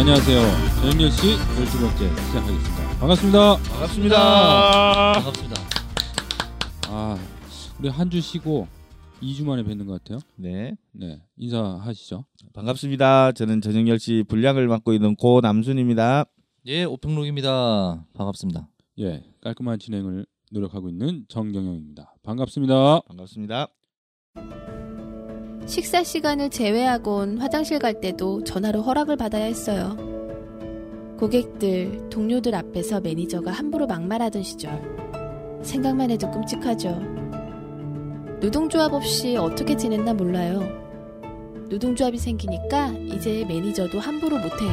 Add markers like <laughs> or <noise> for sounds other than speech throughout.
안녕하세요. 전영렬 씨 12번째 시작하겠습니다. 반갑습니다. 반갑습니다. 반갑습니다. 아, 우리 한 주 쉬고 2주 만에 뵙는 것 같아요. 네, 네, 인사하시죠. 반갑습니다. 저는 전영열 씨 분량을 맡고 있는 고남순입니다. 예, 오평록입니다. 반갑습니다. 예, 깔끔한 진행을 노력하고 있는 정경영입니다. 반갑습니다. 반갑습니다. 식사 시간을 제외하곤 화장실 갈 때도 전화로 허락을 받아야 했어요. 고객들, 동료들 앞에서 매니저가 함부로 막말하던 시절. 생각만 해도 끔찍하죠. 노동조합 없이 어떻게 지냈나 몰라요. 노동조합이 생기니까 이제 매니저도 함부로 못해요.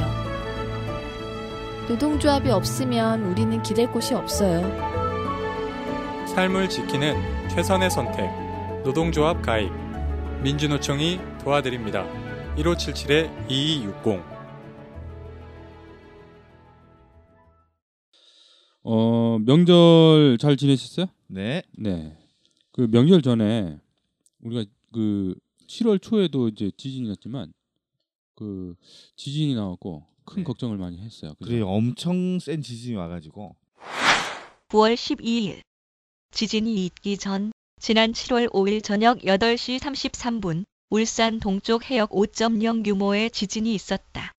노동조합이 없으면 우리는 기댈 곳이 없어요. 삶을 지키는 최선의 선택. 노동조합 가입. 민주노총이 도와드립니다. 1577-2260. 어, 명절 잘 지내셨어요? 네, 네. 그 명절 전에 우리가 그 7월 초에도 이제 지진이 났지만 그 지진이 나왔고 큰 네. 걱정을 많이 했어요. 그죠? 그래 엄청 센 지진이 와가지고 9월 12일 지진이 있기 전 지난 7월 5일 저녁 8시 33분 울산 동쪽 해역 5.0 규모의 지진이 있었다.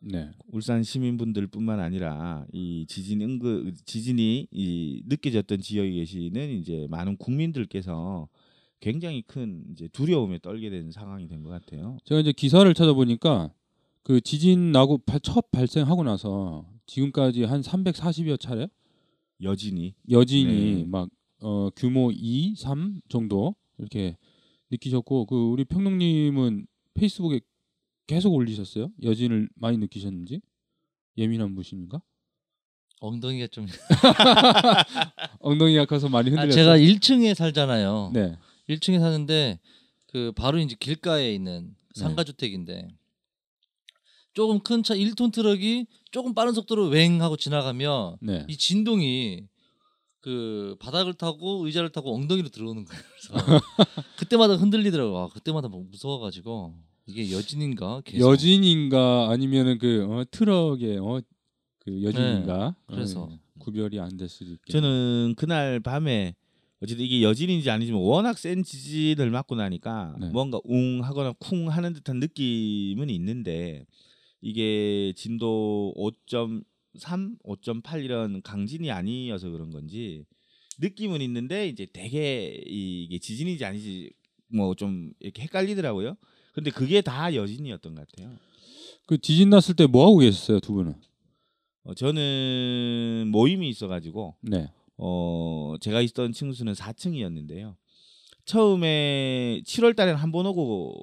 네. 울산 시민분들뿐만 아니라 이 지진 응급 지진이 이 느껴졌던 지역에 계시는 이제 많은 국민들께서 굉장히 큰 이제 두려움에 떨게 된 상황이 된 것 같아요. 제가 이제 기사를 찾아보니까 그 지진 나고 바- 첫 발생하고 나서 지금까지 한 340여 차례 여진이 여진이 네. 막 어, 규모 2, 3 정도 이렇게 느끼셨고 그 우리 평론님은 페이스북에 계속 올리셨어요. 여진을 많이 느끼셨는지 예민한 분이신가? 엉덩이가 좀 <laughs> 엉덩이가 커서 많이 아, 흔들렸어요. 제가 1층에 살잖아요. 네. 1층에 사는데 그 바로 이제 길가에 있는 네. 상가 주택인데 조금 큰 차 1톤 트럭이 조금 빠른 속도로 웽 하고 지나가면 네. 이 진동이 그 바닥을 타고 의자를 타고 엉덩이로 들어오는 거예요. 그래서 그때마다 흔들리더라고요. 아, 그때마다 뭐 무서워가지고 이게 여진인가? 계속. 여진인가 아니면은 그 어, 트럭의 어, 그 여진인가? 네. 그래서. 어, 구별이 안 될 수도 있겠 저는 그날 밤에 어쨌든 이게 여진인지 아니지만 워낙 센 지진을 맞고 나니까 네. 뭔가 웅 하거나 쿵 하는 듯한 느낌은 있는데 이게 진도 5.3, 5.8 이런 강진이 아니어서 그런 건지 느낌은 있는데 이제 되게 이게 지진인지 아니지 뭐 좀 이렇게 헷갈리더라고요. 근데 그게 다 여진이었던 것 같아요. 그 지진 났을 때 뭐 하고 계셨어요, 두 분은? 어, 저는 모임이 있어가지고 네. 어 제가 있던 층수는 4층이었는데요. 처음에 7월 달에는 한 번 오고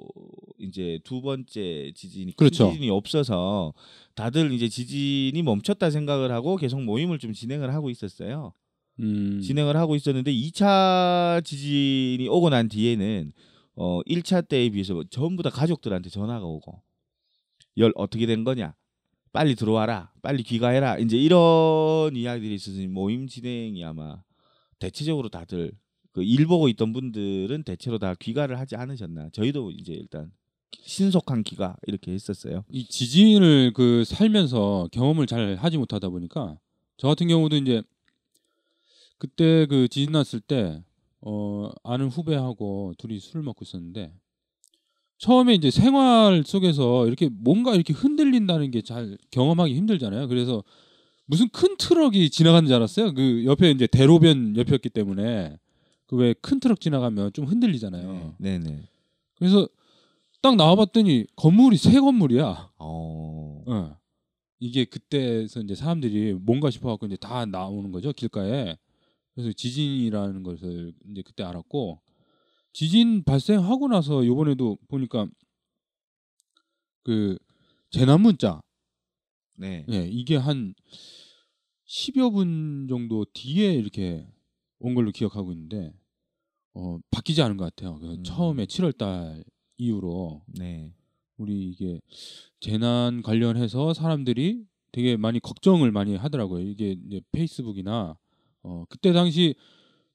이제 두 번째 지진이 큰 그렇죠. 지진이 없어서 다들 이제 지진이 멈췄다 생각을 하고 계속 모임을 좀 진행을 하고 있었어요. 음. 진행을 하고 있었는데 2차 지진이 오고 난 뒤에는 어 1차 때에 비해서 전부 다 가족들한테 전화가 오고 열 어떻게 된 거냐? 빨리 들어와라. 빨리 귀가해라. 이제 이런 이야기들이 있어서 모임 진행이 아마 대체적으로 다들 그 일 보고 있던 분들은 대체로 다 귀가를 하지 않으셨나. 저희도 이제 일단 신속한 귀가 이렇게 했었어요. 이 지진을 그 살면서 경험을 잘 하지 못하다 보니까 저 같은 경우도 이제 그때 그 지진 났을 때 어, 아는 후배하고 둘이 술을 먹고 있었는데 처음에 이제 생활 속에서 이렇게 뭔가 이렇게 흔들린다는 게 잘 경험하기 힘들잖아요. 그래서 무슨 큰 트럭이 지나가는 줄 알았어요. 그 옆에 이제 대로변 옆이었기 때문에 그 왜 큰 트럭 지나가면 좀 흔들리잖아요. 네, 네. 그래서 딱 나와봤더니 건물이 새 건물이야. 어. 어. 이게 그때서 이제 사람들이 뭔가 싶어갖고 이제 다 나오는 거죠 길가에. 그래서 지진이라는 것을 이제 그때 알았고 지진 발생하고 나서 요번에도 보니까 그 재난 문자 네. 예 이게 한 10여 분 정도 뒤에 이렇게 온 걸로 기억하고 있는데 어 바뀌지 않은 것 같아요. 그 음. 처음에 7월 달 이후로 네. 우리 이게 재난 관련해서 사람들이 되게 많이 걱정을 많이 하더라고요. 이게 이제 페이스북이나 어 그때 당시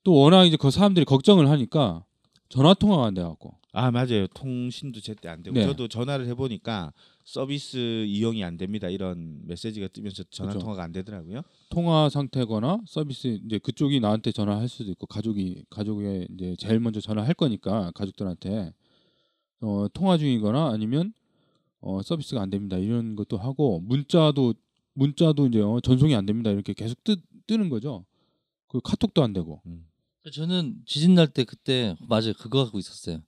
또 워낙 이제 그 사람들이 걱정을 하니까 전화 통화가 안 돼갖고 아 맞아요. 통신도 제때 안 되고 네. 저도 전화를 해보니까 서비스 이용이 안 됩니다. 이런 메시지가 뜨면서 전화 그렇죠. 통화가 안 되더라고요. 통화 상태거나 서비스 이제 그쪽이 나한테 전화할 수도 있고 가족이 가족에 이제 제일 먼저 전화할 거니까 가족들한테 어, 통화 중이거나 아니면 어, 서비스가 안 됩니다 이런 것도 하고 문자도 문자도 이제 어, 전송이 안 됩니다 이렇게 계속 뜨, 뜨는 거죠. 그 카톡도 안 되고. 저는 지진 날 때 그때 맞아요 그거 갖고 있었어요.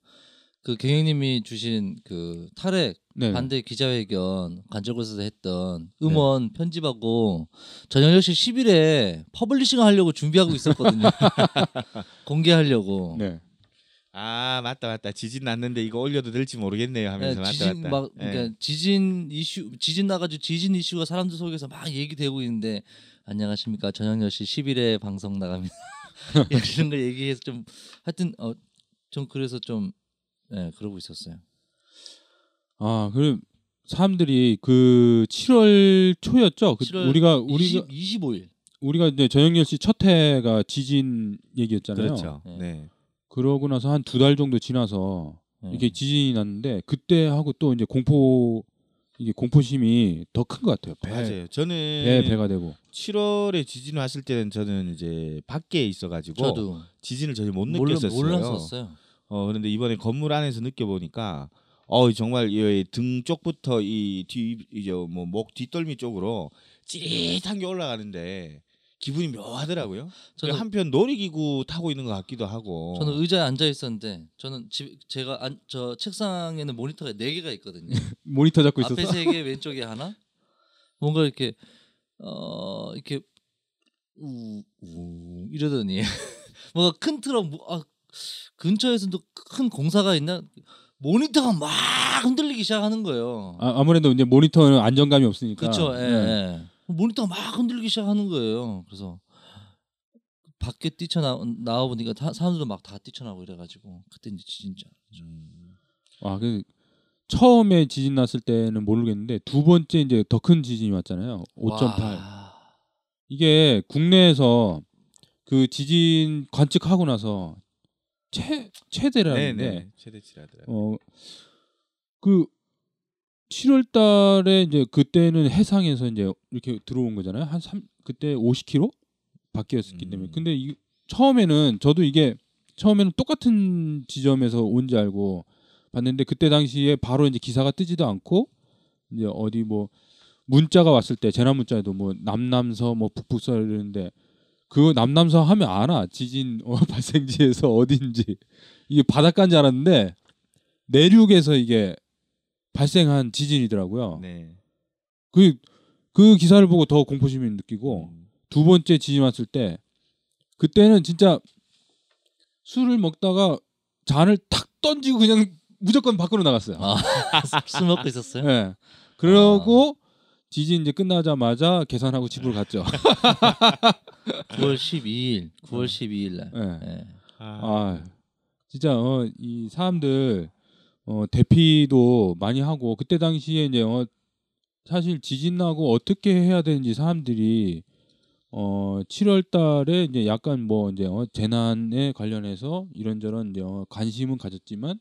그 경영님이 주신 그 탈핵 네. 반대 기자회견 관절고에서 했던 음원 편집하고 저녁 10시 10일에 publishing 하려고 준비하고 있었거든요. <laughs> 공개하려고. 네. 아 맞다 맞다 지진 났는데 이거 올려도 될지 모르겠네요 하면서 네, 맞다 지진 맞다. 막 예. 그러니까 지진 이슈 지진 나가지고 지진 이슈가 사람들 속에서 막 얘기되고 있는데 안녕하십니까 저녁 10시 10일에 방송 나갑니다. <laughs> 이런 걸 얘기해서 좀 하여튼 어 좀 그래서 좀 예, 그러고 있었어요. 아, 그 사람들이 그 7월 초였죠. 그 7월 우리가 우리가 20, 25일. 우리가 이제 저녁 10시 첫 해가 지진 얘기였잖아요. 그렇죠. 네. 네. 그러고 나서 한 두 달 정도 지나서 예. 이게 지진이 났는데 그때 하고 또 이제 공포 이게 공포심이 더 큰 것 같아요. 배, 맞아요. 저는 배 배가 되고. 7월에 지진 왔을 때는 저는 이제 밖에 있어가지고 저도 지진을 전혀 못 몰라, 느꼈었어요. 몰랐었어요. 어 그런데 이번에 건물 안에서 느껴보니까 어 정말 이등 쪽부터 이 뒤 이제 뭐 목 뒷덜미 쪽으로 찌릿한 게 올라가는데 기분이 묘하더라고요. 저는 한편 놀이기구 타고 있는 것 같기도 하고. 저는 의자에 앉아 있었는데 저는 집 제가 안, 저 책상에는 모니터가 네 개가 있거든요. <laughs> 모니터 잡고 있었어. 앞에 세 개, 왼쪽에 하나. 뭔가 이렇게 어 이렇게 우, 우 이러더니 <laughs> 뭔가 큰 트럭 뭐, 아, 근처에서도 큰 공사가 있나 모니터가 막 흔들리기 시작하는 거예요. 아, 아무래도 이제 모니터는 안정감이 없으니까. 그렇죠. 예, 네. 예. 모니터가 막 흔들리기 시작하는 거예요. 그래서 밖에 뛰쳐나 나와 보니까 다- 사람들도 막 다 뛰쳐나오고 이래가지고 그때 이제 진짜 음. 아, 그 처음에 지진 났을 때는 모르겠는데 두 번째 이제 더 큰 지진이 왔잖아요. 5.8. 이게 국내에서 그 지진 관측하고 나서 최 최대라는데 네네 최대치라더라고요. 어 그 7월 달에 이제 그때는 해상에서 이제 이렇게 들어온 거잖아요. 한 3, 그때 50km 밖이었기 때문에. 음. 근데 이 처음에는 저도 이게 처음에는 똑같은 지점에서 온지 알고 봤는데 그때 당시에 바로 이제 기사가 뜨지도 않고 이제 어디 뭐 문자가 왔을 때 재난 문자에도 뭐 남남서 뭐 북북서 이러는데 그 남남서 하면 알아 지진 어, <laughs> 발생지에서 어딘지 이게 바닷가인 줄 알았는데 내륙에서 이게 발생한 지진이더라고요. 네. 그, 그 기사를 보고 더 공포심을 느끼고 음. 두 번째 지진 왔을 때 그때는 진짜 술을 먹다가 잔을 탁 던지고 그냥 무조건 밖으로 나갔어요. 아, <laughs> 술 먹고 있었어요. 예. 그러고 지진 이제 끝나자마자 계산하고 집으로 갔죠. 9월 12일, 9월 12일 날. 예. 예. 아, 진짜 어, 이 사람들 어, 대피도 많이 하고 그때 당시에 이제 어, 사실 지진 나고 어떻게 해야 되는지 사람들이 어 7월 달에 이제 약간 뭐 이제 어, 재난에 관련해서 이런저런 이제 어, 관심은 가졌지만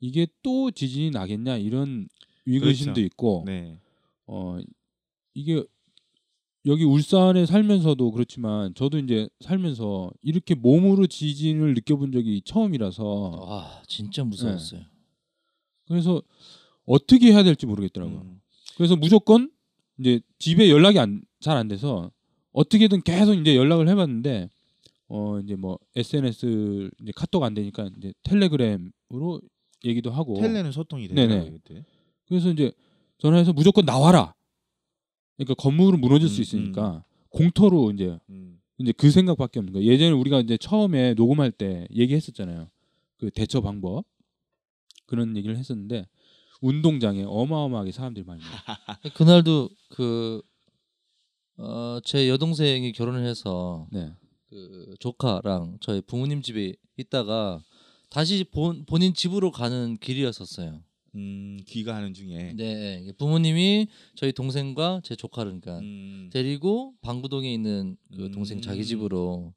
이게 또 지진이 나겠냐 이런 위기심도 그렇죠. 있고 네. 어 이게 여기 울산에 살면서도 그렇지만 저도 이제 살면서 이렇게 몸으로 지진을 느껴본 적이 처음이라서 와, 진짜 무서웠어요. 그래서 어떻게 해야 될지 모르겠더라고요. 음. 그래서 무조건 이제 집에 연락이 잘안 돼서 어떻게든 계속 이제 연락을 해봤는데 어 이제 뭐 SNS 이제 카톡 안 되니까 이제 텔레그램으로 얘기도 하고 텔레는 소통이 네네. 되더라고요 그때. 그래서 이제 전화해서 무조건 나와라. 그러니까 건물은 무너질 수 음, 있으니까 공터로 이제 음. 이제 그 생각밖에 없는 거예요. 예전에 우리가 이제 처음에 녹음할 때 얘기했었잖아요. 그 대처 방법 그런 얘기를 했었는데 운동장에 어마어마하게 사람들이 많이 모여. <laughs> 그날도 그 어, 제 여동생이 결혼을 해서 네. 그 조카랑 저희 부모님 집에 있다가 다시 본 본인 집으로 가는 길이었었어요. 음, 귀가하는 중에. 네, 부모님이 저희 동생과 제 조카를 그러니까 음. 데리고 방구동에 있는 그 동생 음. 자기 집으로.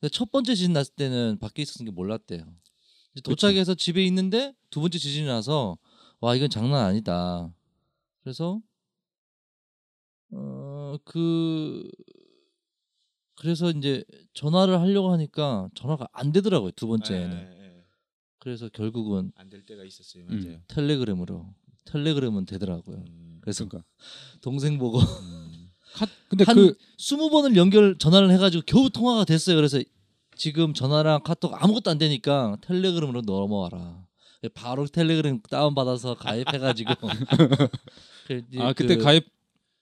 근데 첫 번째 지진 났을 때는 밖에 있었는 게 몰랐대요. 도착해서 집에 있는데 두 번째 지진이 나서 와 이건 장난 아니다. 그래서 어 그 그래서 이제 전화를 하려고 하니까 전화가 안 되더라고요 두 번째는. 그래서 결국은 예, 안될 때가 있었어요. 음. 맞아요. 텔레그램으로 텔레그램은 되더라고요. 음. 그래서 그러니까 동생 보고 음. <laughs> 카, 근데 한그 스무 번을 연결 전화를 해 가지고 겨우 통화가 됐어요. 그래서 지금 전화랑 카톡 아무것도 안 되니까 텔레그램으로 넘어와라. 바로 텔레그램 다운 받아서 가입해 가지고. <laughs> 그 이제 아 그때 그- 가입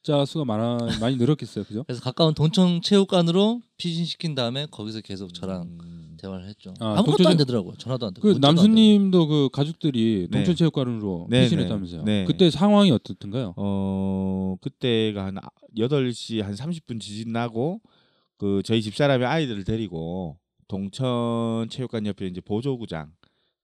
자 수가 많아 많이 늘었겠어요, 그죠? 그래서 가까운 동청 체육관으로 피신 시킨 다음에 거기서 계속 저랑 음. 대화를 했죠. 아, 아, 무것도 동천- 안 되더라고요. 전화도 안 되고. 그 남수님도 그 가족들이 네. 동천체육관으로 네, 피신했다면서요. 네. 네. 그때 상황이 어떻던가요? 어 그때가 한 8시 한 30분 지진 나고 그 저희 집사람이 아이들을 데리고 동천 체육관 옆에 이제 보조구장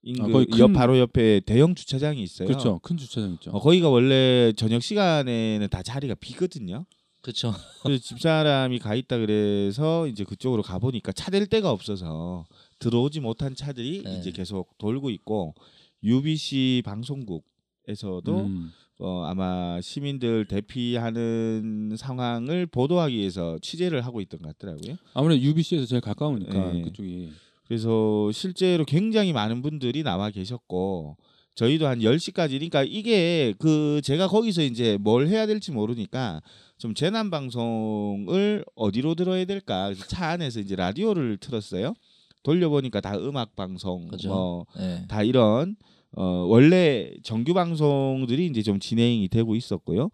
인근 아, 거기 큰- 옆 바로 옆에 대형 주차장이 있어요. 그렇죠. 큰 주차장 있죠. 어, 거기가 원래 저녁 시간에는 다 자리가 비거든요. 그렇죠. 그래서 집사람이 가 있다 그래서 이제 그쪽으로 가 보니까 차댈 데가 없어서 들어오지 못한 차들이 네. 이제 계속 돌고 있고 UBC 방송국에서도 음. 어, 아마 시민들 대피하는 상황을 보도하기 위해서 취재를 하고 있던 것 같더라고요. 아무래도 UBC에서 제일 가까우니까 네. 그쪽이 그래서 실제로 굉장히 많은 분들이 나와 계셨고 저희도 한 10시까지 그러니까 이게 그 제가 거기서 이제 뭘 해야 될지 모르니까 좀 재난 방송을 어디로 들어야 될까 그래서 차 안에서 이제 라디오를 틀었어요. 돌려보니까 다 음악 방송 그죠. 뭐 네. 다 이런 어 원래 정규 방송들이 이제 좀 진행이 되고 있었고요.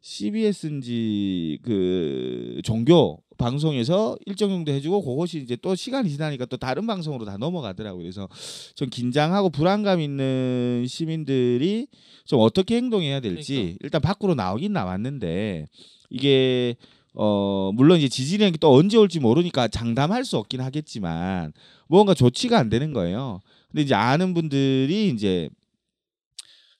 CBS인지 그 종교 방송에서 일정 정도 해주고 그것이 이제 또 시간이 지나니까 또 다른 방송으로 다 넘어가더라고요. 그래서 좀 긴장하고 불안감 있는 시민들이 좀 어떻게 행동해야 될지 그러니까. 일단 밖으로 나오긴 나왔는데 이게 어 물론 이제 지진이 또 언제 올지 모르니까 장담할 수 없긴 하겠지만 뭔가 조치가 안 되는 거예요. 근데 이제 아는 분들이 이제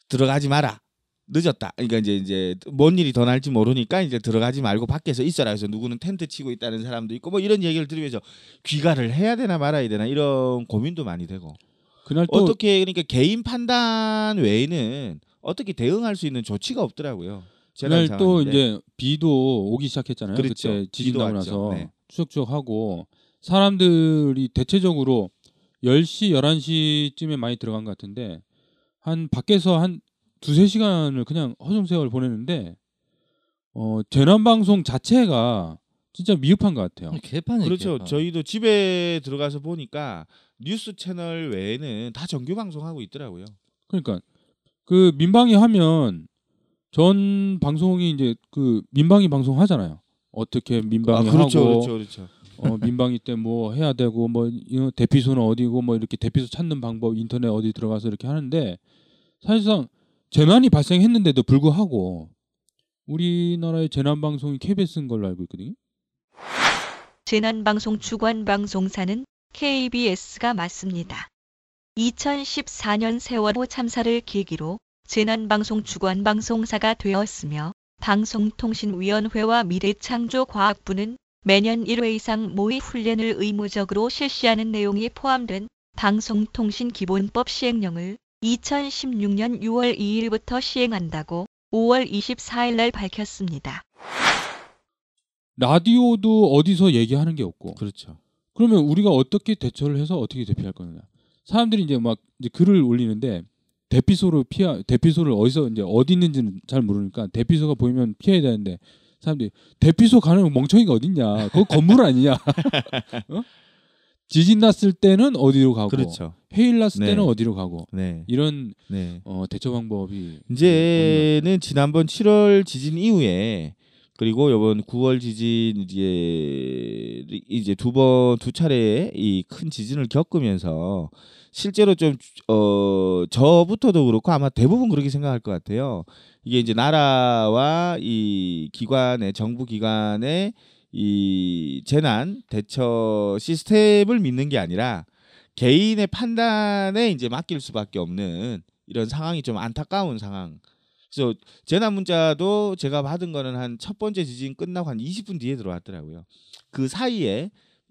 들어가지 마라. 늦었다. 그러니까 이제 이제 뭔 일이 더 날지 모르니까 이제 들어가지 말고 밖에서 있어라. 해서 누구는 텐트 치고 있다는 사람도 있고 뭐 이런 얘기를 들으면서 귀가를 해야 되나 말아야 되나 이런 고민도 많이 되고 그날 또 어떻게 그러니까 개인 판단 외에는 어떻게 대응할 수 있는 조치가 없더라고요. 그날 또 상황인데. 이제 비도 오기 시작했잖아요. 그렇죠. 그때 지진 나고. 나서 네. 추적추적하고 사람들이 대체적으로 10시, 11시쯤에 많이 들어간 것 같은데 한 밖에서 한 두세 시간을 그냥 허송세월 보내는데 어, 재난 방송 자체가 진짜 미흡한 것 같아요. 개판이 그렇죠. 개판. 저희도 집에 들어가서 보니까 뉴스 채널 외에는 다 정규 방송하고 있더라고요. 그러니까 그 민방위 하면 전 방송이 이제 그 민방위 방송 하잖아요. 어떻게 민방위 아, 그렇죠, 하고 그렇죠, 그렇죠. 어, 민방위 때 뭐 해야 되고 뭐 이거 대피소는 어디고 뭐 이렇게 대피소 찾는 방법 인터넷 어디 들어가서 이렇게 하는데 사실상 재난이 발생했는데도 불구하고 우리나라의 재난 방송이 KBS인 걸로 알고 있거든요. 재난 방송 주관 방송사는 KBS가 맞습니다. 2014년 세월호 참사를 계기로 재난 방송 주관 방송사가 되었으며 방송통신위원회와 미래창조과학부는 매년 1회 이상 모의 훈련을 의무적으로 실시하는 내용이 포함된 방송통신기본법 시행령을 2016년 6월 2일부터 시행한다고 5월 24일 날 밝혔습니다. 라디오도 어디서 얘기하는 게 없고 그렇죠. 그러면 우리가 어떻게 대처를 해서 어떻게 대피할 거냐? 사람들이 이제 막 이제 글을 올리는데 대피소를 피하 대피소를 어디서 이제 어디 있는지는 잘 모르니까 대피소가 보이면 피해야 되는데 사람들이 대피소 가는 멍청이가 어딨냐? 그거 건물 아니냐? <laughs> 어? 지진 났을 때는 어디로 가고 그렇죠. 해일 났을 네. 때는 어디로 가고 네. 이런 네. 어, 대처 방법이 이제는 지난번 7월 지진 이후에 그리고 이번 9월 지진 이제 이제 두 번 두 차례의 이 큰 지진을 겪으면서 실제로 좀 어 저부터도 그렇고 아마 대부분 그렇게 생각할 것 같아요. 이게 이제 나라와 이 기관의 정부 기관의 이 재난 대처 시스템을 믿는 게 아니라 개인의 판단에 이제 맡길 수밖에 없는 이런 상황이 좀 안타까운 상황. 그래서 재난 문자도 제가 받은 거는 한 첫 번째 지진 끝나고 한 20분 뒤에 들어왔더라고요. 그 사이에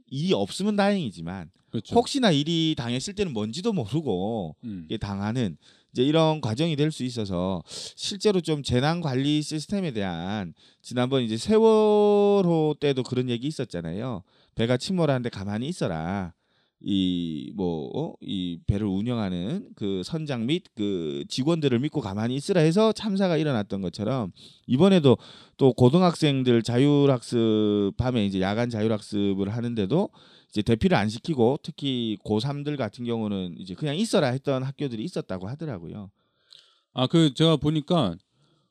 일이 없으면 다행이지만 그렇죠. 혹시나 일이 당했을 때는 뭔지도 모르고 음. 당하는 이제 이런 과정이 될 수 있어서 실제로 좀 재난 관리 시스템에 대한 지난번 이제 세월호 때도 그런 얘기 있었잖아요. 배가 침몰하는데 가만히 있어라. 이 뭐 이 배를 운영하는 그 선장 및 그 직원들을 믿고 가만히 있으라 해서 참사가 일어났던 것처럼 이번에도 또 고등학생들 자율학습 밤에 이제 야간 자율학습을 하는데도 이제 대피를 안 시키고 특히 고3들 같은 경우는 이제 그냥 있어라 했던 학교들이 있었다고 하더라고요. 아 그 제가 보니까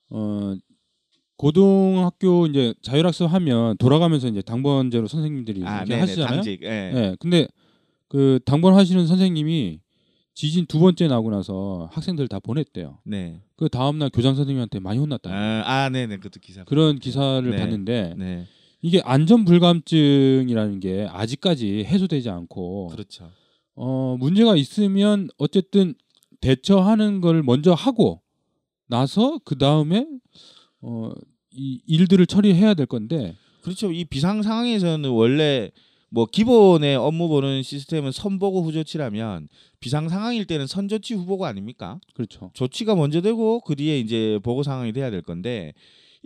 어 고등학교 이제 자율학습 하면 돌아가면서 이제 당번제로 선생님들이 아, 이렇게 네네, 하시잖아요. 당직. 예. 예. 근데 그 당번 하시는 선생님이 지진 두 번째 나고 나서 학생들 다 보냈대요. 네. 그 다음 날 교장 선생님한테 많이 혼났다. 아, 아, 네네, 그것도 기사. 그런 기사를 네. 봤는데 네, 이게 안전 불감증이라는 게 아직까지 해소되지 않고 그렇죠. 어 문제가 있으면 어쨌든 대처하는 걸 먼저 하고 나서 그 다음에 어 이 일들을 처리해야 될 건데 그렇죠. 이 비상 상황에서는 원래 뭐 기본의 업무 보는 시스템은 선보고 후조치라면 비상 상황일 때는 선조치 후보고 아닙니까? 그렇죠. 조치가 먼저 되고 그 뒤에 이제 보고 상황이 돼야 될 건데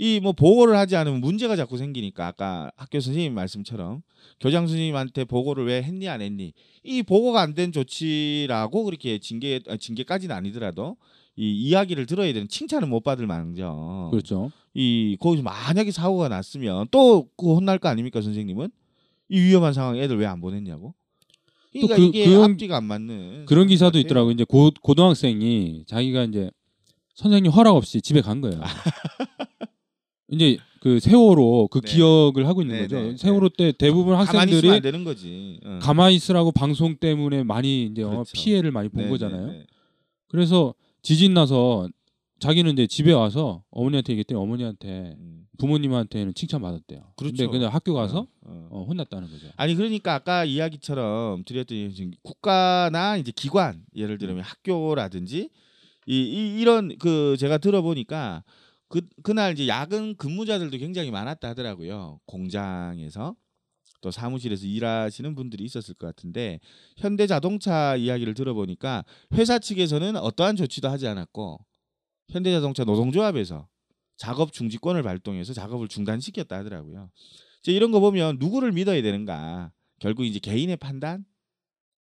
이 뭐 보고를 하지 않으면 문제가 자꾸 생기니까 아까 학교 선생님 말씀처럼 교장 선생님한테 보고를 왜 했니 안 했니 이 보고가 안 된 조치라고 그렇게 징계 아, 징계까지는 아니더라도 이 이야기를 들어야 되는 칭찬은 못 받을 망정 그렇죠. 이 거기서 만약에 사고가 났으면 또 그 혼날 거 아닙니까 선생님은 이 위험한 상황에 애들 왜 안 보냈냐고 그러니까 그- 이게 그런- 앞뒤가 안 맞는 그런 기사도. 있더라고. 이제 고 고등학생이 자기가 이제 선생님 허락 없이 집에 간 거예요. <laughs> 이제 그 세월호 그 네. 기억을 하고 있는 네, 거죠. 네, 세월호 때 대부분 가만히 학생들이 거지 응. 가만히 있으라고 방송 때문에 많이 이제 어, 그렇죠. 피해를 많이 본 네, 거잖아요. 네, 네. 그래서 지진 나서 자기는 이제 집에 와서 어머니한테 얘기했더니 어머니한테 음. 부모님한테는 칭찬 받았대요. 근데 그렇죠. 그냥 학교 가서 어, 어. 어, 혼났다는 거죠. 아니 그러니까 아까 이야기처럼 드렸더니 지금 국가나 이제 기관 예를 들면 학교라든지 이, 이 이런 그 제가 들어보니까 그 그날 이제 야근 근무자들도 굉장히 많았다 하더라고요 공장에서 또 사무실에서 일하시는 분들이 있었을 것 같은데 현대 자동차 이야기를 들어보니까 회사 측에서는 어떠한 조치도 하지 않았고 현대 자동차 노동조합에서 작업 중지권을 발동해서 작업을 중단시켰다 하더라고요. 이제 이런 거 보면 누구를 믿어야 되는가? 결국 이제 개인의 판단.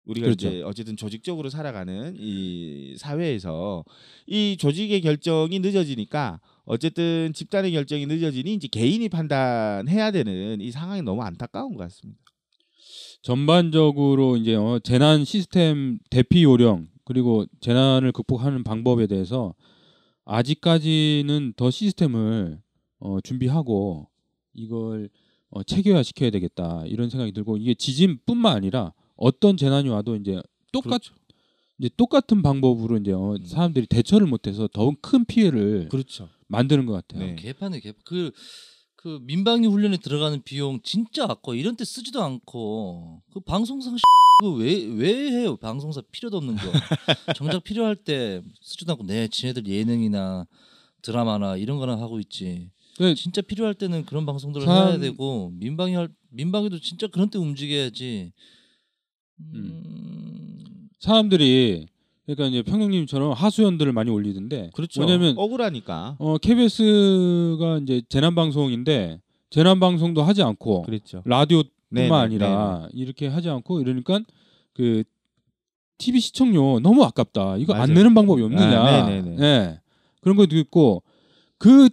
우리가 그렇죠. 이제 어쨌든 조직적으로 살아가는 이 사회에서 이 조직의 결정이 늦어지니까 어쨌든 집단의 결정이 늦어지니 이제 개인이 판단해야 되는 이 상황이 너무 안타까운 것 같습니다. 전반적으로 이제 어, 재난 시스템 대피 요령 그리고 재난을 극복하는 방법에 대해서 아직까지는 더 시스템을 어, 준비하고 이걸 어, 체계화 시켜야 되겠다 이런 생각이 들고 이게 지진뿐만 아니라 어떤 재난이 와도 이제 똑같 그렇죠. 이제 똑같은 방법으로 이제 어, 음. 사람들이 대처를 못해서 더욱 큰 피해를 그렇죠. 만드는 것 같아요. 네. 개판에 개판. 그, 그 민방위 훈련에 들어가는 비용 진짜 아까 이런 때 쓰지도 않고 그 방송사 <laughs> 그왜왜 해요? 방송사 필요도 없는 거. <laughs> 정작 필요할 때 쓰지도 않고 내 지네들 예능이나 드라마나 이런 거나 하고 있지. 그 진짜 필요할 때는 그런 방송들을 참- 해야 되고 민방위 할 민방위도 진짜 그런 때 움직여야지. 음, 사람들이 그러니까 이제 평영님처럼 하수연들을 많이 올리던데 그렇죠. 왜냐면 억울하니까. 어 KBS가 이제 재난 방송인데 재난 방송도 하지 않고 그랬죠. 라디오뿐만 네네, 아니라 이렇게 하지 않고 이러니까 그 TV 시청료 너무 아깝다. 이거 안 맞아요. 내는 방법이 없느냐. 아. 예. 그런 것도 있고 그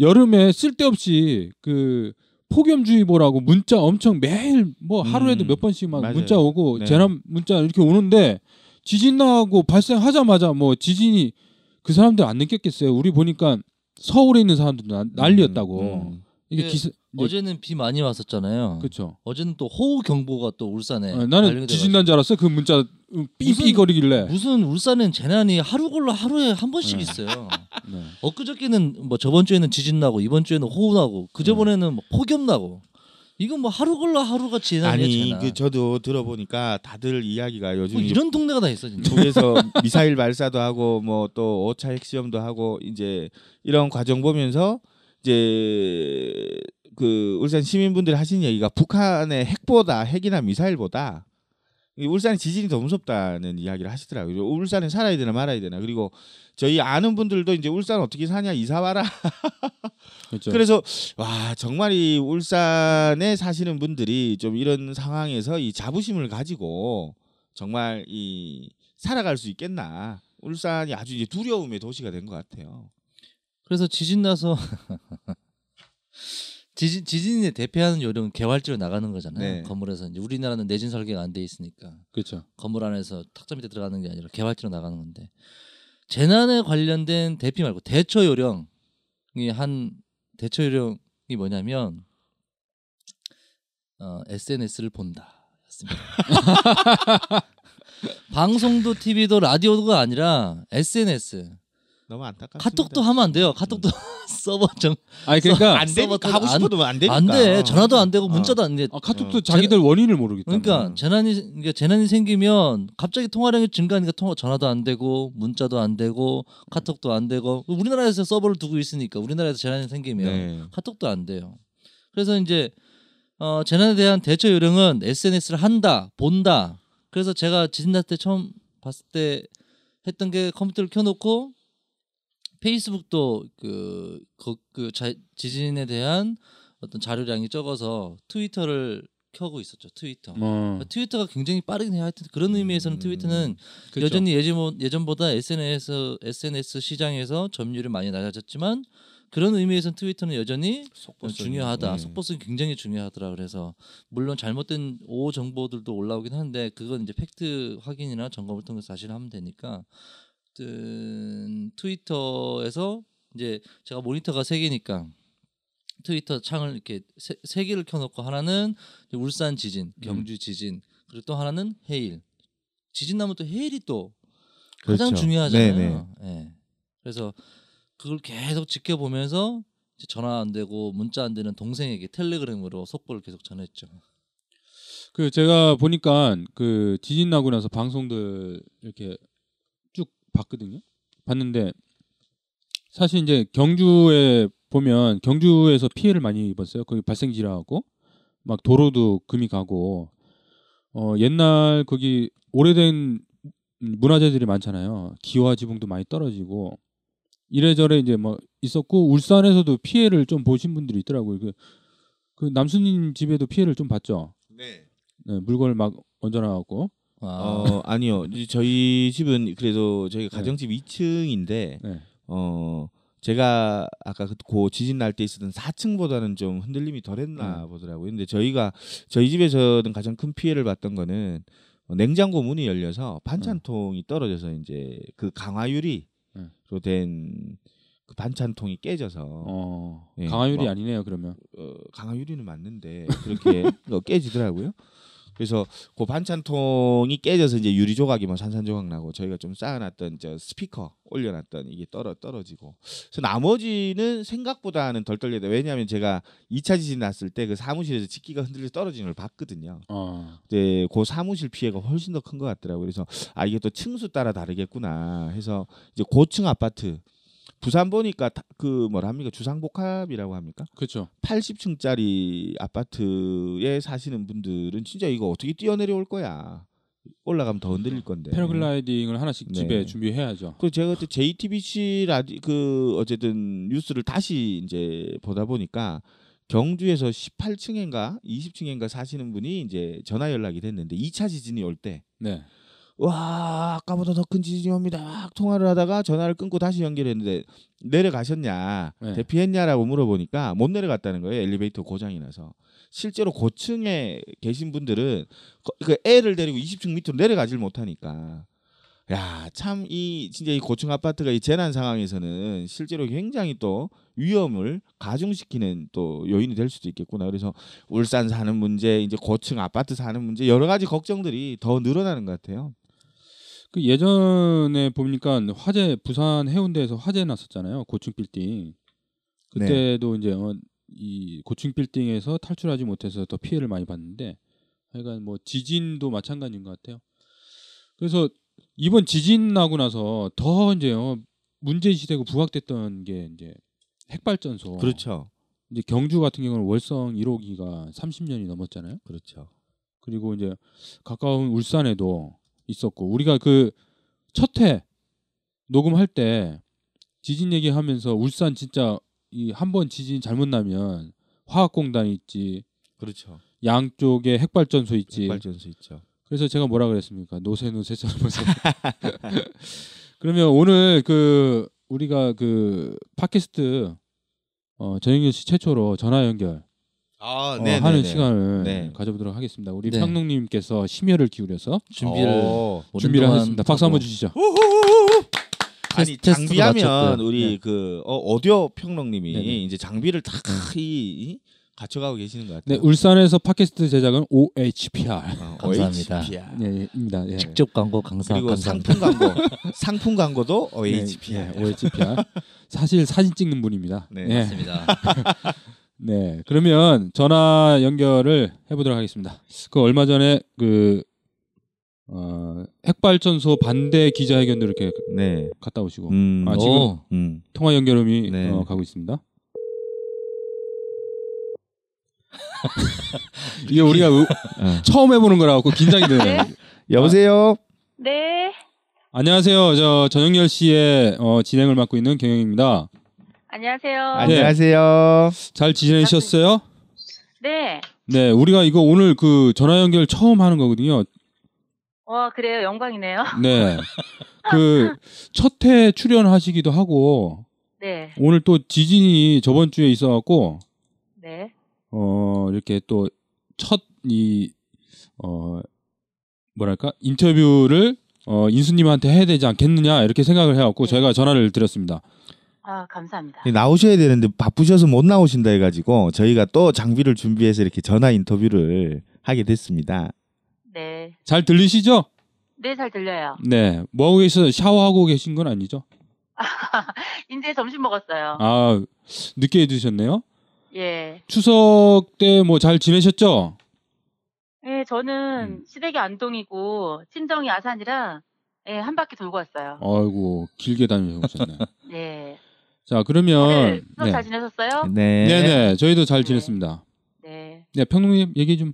여름에 쓸데없이 그 폭염주의보라고 문자 엄청 매일 뭐 하루에도 음, 몇 번씩 막 맞아요. 문자 오고 네. 재난 문자 이렇게 오는데 지진 나고 발생하자마자 뭐 지진이 그 사람들 안 느꼈겠어요. 우리 보니까 서울에 있는 사람들도 난- 난리였다고. 음, 이게 그 기사 어제는 비 많이 왔었잖아요. 그렇죠. 어제는 또 호우 경보가 또 울산에 어, 나는 지진 난 줄 알았어. 그 문자 삐삐거리길래. 무슨 울산은 재난이 하루 걸러 하루에 한 번씩 있어요. <laughs> 네. 엊그저께는 뭐 저번 주에는 지진 나고 이번 주에는 호우 나고 그 저번에는 뭐 폭염 나고 이건 뭐 하루 걸러 하루가 재난이야 아니 재난. 그 저도 들어보니까 다들 이야기가 요즘 뭐 이런 동네가 다 있어 진짜. 북에서 <laughs> 미사일 발사도 하고 뭐 또 5차 핵시험도 하고 이제 이런 과정 보면서 이제 그 울산 시민분들이 하신 얘기가 북한의 핵보다 핵이나 미사일보다 이 울산의 지진이 더 무섭다는 이야기를 하시더라고요. 울산에 살아야 되나 말아야 되나. 그리고 저희 아는 분들도 이제 울산 어떻게 사냐 이사 와라. <laughs> 그렇죠. 그래서 와 정말 이 울산에 사시는 분들이 좀 이런 상황에서 이 자부심을 가지고 정말 이 살아갈 수 있겠나. 울산이 아주 이제 두려움의 도시가 된 것 같아요. 그래서 지진 나서 <laughs> 지진 지진에 대표하는 요령은 개활지로 나가는 거잖아요. 네. 건물에서 이제 우리나라는 내진 설계가 안 돼 있으니까 그렇죠. 건물 안에서 탁자 밑에 들어가는 게 아니라 개활지로 나가는 건데 재난에 관련된 대피 말고 대처 요령이 한 대처 요령이 뭐냐면 어, SNS를 본다였습니다. <laughs> 방송도 TV도 라디오가 아니라 SNS 너무 안타깝습니다. 카톡도 하면 안 돼요. 카톡도 <laughs> 서버 정 아니 그러니까 안 되니까 서버 하고 안- 싶어도 안 되니까. 안 돼. 전화도 안 되고 어. 문자도 안 돼. 아, 카톡도 어. 자기들 원인을 모르겠다. 그러니까 재난이 그러니까 재난이 생기면 갑자기 통화량이 증가하니까 통화 전화도 안 되고 문자도 안 되고 카톡도 안 되고 우리나라에서 서버를 두고 있으니까 우리나라에서 재난이 생기면 네. 카톡도 안 돼요. 그래서 이제 어, 재난에 대한 대처 요령은 SNS를 한다, 본다. 그래서 제가 지진 났을 때 처음 봤을 때 했던 게 컴퓨터를 켜놓고 페이스북도 그, 그, 그 자, 지진에 대한 어떤 자료량이 적어서 트위터를 켜고 있었죠. 트위터. 어, 트위터가 굉장히 빠르긴 해요. 하여튼 그런 의미에서는 음, 트위터는 그렇죠. 여전히 예전 예전보다 SNS SNS 시장에서 점유율이 많이 낮아졌지만 그런 의미에서는 트위터는 여전히 속보성이, 중요하다. 네. 속보성이 굉장히 중요하더라. 그래서 물론 잘못된 오호 정보들도 올라오긴 하는데 그건 이제 팩트 확인이나 점검을 통해서 사실 하면 되니까 어떤 트위터에서 이제 제가 모니터가 세 개니까 트위터 창을 이렇게 세, 세 개를 켜놓고 하나는 울산 지진, 경주 지진, 그리고 또 하나는 해일. 지진 나면 또 해일이 또 가장 그렇죠. 중요하잖아요. 네네. 예. 그래서 그걸 계속 지켜보면서 전화 안 되고 문자 안 되는 동생에게 텔레그램으로 속보를 계속 전했죠. 그 제가 보니까 그 지진 나고 나서 방송들 이렇게 쭉 봤거든요. 봤는데 사실 이제 경주에 보면 경주에서 피해를 많이 입었어요. 거기 발생지라고 막 도로도 금이 가고 어 옛날 거기 오래된 문화재들이 많잖아요. 기와 지붕도 많이 떨어지고 이래저래 이제 뭐 있었고 울산에서도 피해를 좀 보신 분들이 있더라고요. 그, 그 남순님 집에도 피해를 좀 봤죠. 네. 네, 물건을 막 얹어놔갖고 아, 어 아니요 이- 저희 집은 그래도 저희 네. 가정집 2층인데 네. 어 제가 아까 그- 그 지진 날 때 있었던 4층보다는 좀 흔들림이 덜했나 네. 보더라고요. 근데 저희가 저희 집에서는 가장 큰 피해를 봤던 거는 어, 냉장고 문이 열려서 반찬통이 떨어져서 이제 그 강화유리로 네. 된그 반찬통이 깨져서 어, 예, 강화율이 뭐- 아니네요. 그러면 어, 강화유리는 맞는데 그렇게 <laughs> 어, 깨지더라고요. 그래서 그 반찬통이 깨져서 이제 유리 조각이 막 산산조각 나고 저희가 좀 쌓아놨던 저 스피커 올려놨던 이게 떨어 떨어지고 그래서 나머지는 생각보다는 덜 떨리다 왜냐하면 제가 2차 지진 났을 때 그 사무실에서 집기가 흔들려 떨어지는 걸 봤거든요. 어, 근데 그 사무실 피해가 훨씬 더 큰 것 같더라고요. 그래서 아 이게 또 층수 따라 다르겠구나 해서 이제 고층 아파트 부산 보니까 다- 그 뭐라 합니까 주상복합이라고 합니까? 그렇죠. 80층짜리 아파트에 사시는 분들은 진짜 이거 어떻게 뛰어내려올 거야. 올라가면 더 흔들릴 건데. 패러글라이딩을 하나씩 네. 집에 준비해야죠. 그 제가 그때 JTBC 라디 그 어쨌든 뉴스를 다시 이제 보다 보니까 경주에서 18층인가 20층인가 사시는 분이 이제 전화 연락이 됐는데 2차 지진이 올 때 네. 와 아까보다 더 큰 지진이 옵니다. 막 통화를 하다가 전화를 끊고 다시 연결했는데 내려가셨냐 네. 대피했냐라고 물어보니까 못 내려갔다는 거예요. 엘리베이터 고장이 나서 실제로 고층에 계신 분들은 거- 그 애를 데리고 20층 밑으로 내려가질 못하니까 야 참 이 진짜 이 고층 아파트가 이 재난 상황에서는 실제로 굉장히 또 위험을 가중시키는 또 요인이 될 수도 있겠구나. 그래서 울산 사는 문제, 이제 고층 아파트 사는 문제 여러 가지 걱정들이 더 늘어나는 것 같아요. 그 예전에 보니까 화재 부산 해운대에서 화재 났었잖아요. 고층 빌딩. 그때도 이제 어, 이 고층 빌딩에서 탈출하지 못해서 더 피해를 많이 봤는데 하여간 뭐 지진도 마찬가지인 것 같아요. 그래서 이번 지진 나고 나서 더 이제 어, 문제 시되고 부각됐던 게 이제 핵발전소. 그렇죠. 이제 경주 같은 경우는 월성 1호기가 30년이 넘었잖아요. 그렇죠. 그리고 이제 가까운 울산에도 있었고 우리가 그 첫 회 녹음할 때 지진 얘기하면서 울산 진짜 이 한 번 지진 잘못 나면 화학공단이 있지 그렇죠. 양쪽에 핵발전소 있지 발전소 있죠. 그래서 제가 뭐라 그랬습니까 노세 노세처럼 노세 그러면 오늘 그 우리가 그 팟캐스트 어, 전영렬 씨 최초로 전화 연결 아, 어, 하는 시간을 네. 가져보도록 하겠습니다. 우리 네. 평농님께서 심혈을 기울여서 준비를 어. 준비를 하셨습니다. 박수 한번 주시죠. 아니 장비하면. 우리 네. 그 어, 오디오 평론님이 네네. 이제 장비를 다 이, 갖춰가고 계시는 것 네, 같아요. 울산에서 팟캐스트 제작은 OHPR 어, <laughs> 감사합니다. OHPR. 네, 입니다. 예. 직접 광고 강사 그리고 감사합니다. 상품 광고, <laughs> 상품 광고도 OHPR. 네, OHPR. 사실 사진 찍는 분입니다. 네, 네. 맞습니다. <laughs> 네. 그러면 전화 연결을 해보도록 하겠습니다. 그 얼마 전에 그 어, 핵발전소 반대 기자회견도 이렇게 네. 갔다 오시고 음, 아, 지금 오, 음. 통화 연결음이 네. 어, 가고 있습니다. <laughs> 이게 우리가 우- 어. 처음 해보는 거라 갖고 긴장이 되네요. 네. 여보세요. 네, 안녕하세요. 저 전영열 씨의 어, 진행을 맡고 있는 경영입니다. 안녕하세요. 안녕하세요. 잘 지내셨어요? 네, 네, 우리가 이거 오늘 그 전화 연결 처음 하는 거거든요. 와 그래요, 영광이네요. 네. 그 첫 회 출연하시기도 하고 네, 오늘 또 지진이 저번 주에 있어 갖고 네, 어 이렇게 또 첫 이 어 뭐랄까 인터뷰를 어 인수님한테 해야 되지 않겠느냐 이렇게 생각을 해 갖고 네. 저희가 전화를 드렸습니다. 아 감사합니다. 네, 나오셔야 되는데 바쁘셔서 못 나오신다 해가지고 저희가 또 장비를 준비해서 이렇게 전화 인터뷰를 하게 됐습니다. 네, 잘 들리시죠? 네 잘 들려요. 네. 뭐 하고 계셔? 샤워하고 계신 건 아니죠? <laughs> 이제 점심 먹었어요. 아 늦게 드셨네요. 예, 추석 때 뭐 잘 지내셨죠? 예, 저는 음. 시댁이 안동이고 친정이 아산이라 예, 한 바퀴 돌고 왔어요. 아이고 길게 다녀오셨네. <laughs> 네, 자 그러면 네. 잘 지내셨어요? 네. 네 네 저희도 잘 네. 지냈습니다. 네, 네 평론님 얘기 좀.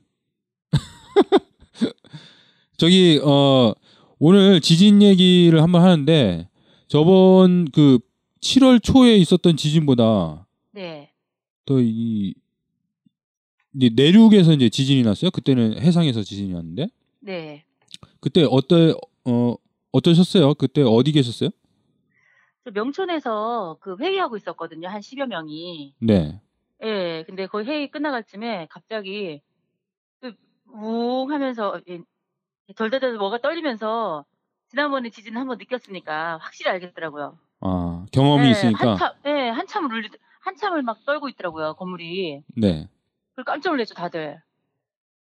<laughs> 저기 어 오늘 지진 얘기를 한번 하는데 저번 그 7월 초에 있었던 지진보다 네, 더이 내륙에서 이제 지진이 났어요. 그때는 해상에서 지진이 났는데 네. 그때 어때 어 어떠셨어요? 그때 어디 계셨어요? 저 명촌에서 그 회의하고 있었거든요. 한 10여 명이. 네. 예, 근데 거의 회의 끝나갈 쯤에 갑자기 그 우웅 하면서 예, 덜덜덜 뭐가 떨리면서 지난번에 지진 한번 느꼈으니까 확실히 알겠더라고요. 아 경험이 예, 있으니까. 한참, 예, 한참을 울리, 한참을 막 떨고 있더라고요, 건물이. 네. 그리고 깜짝 놀랐죠, 다들.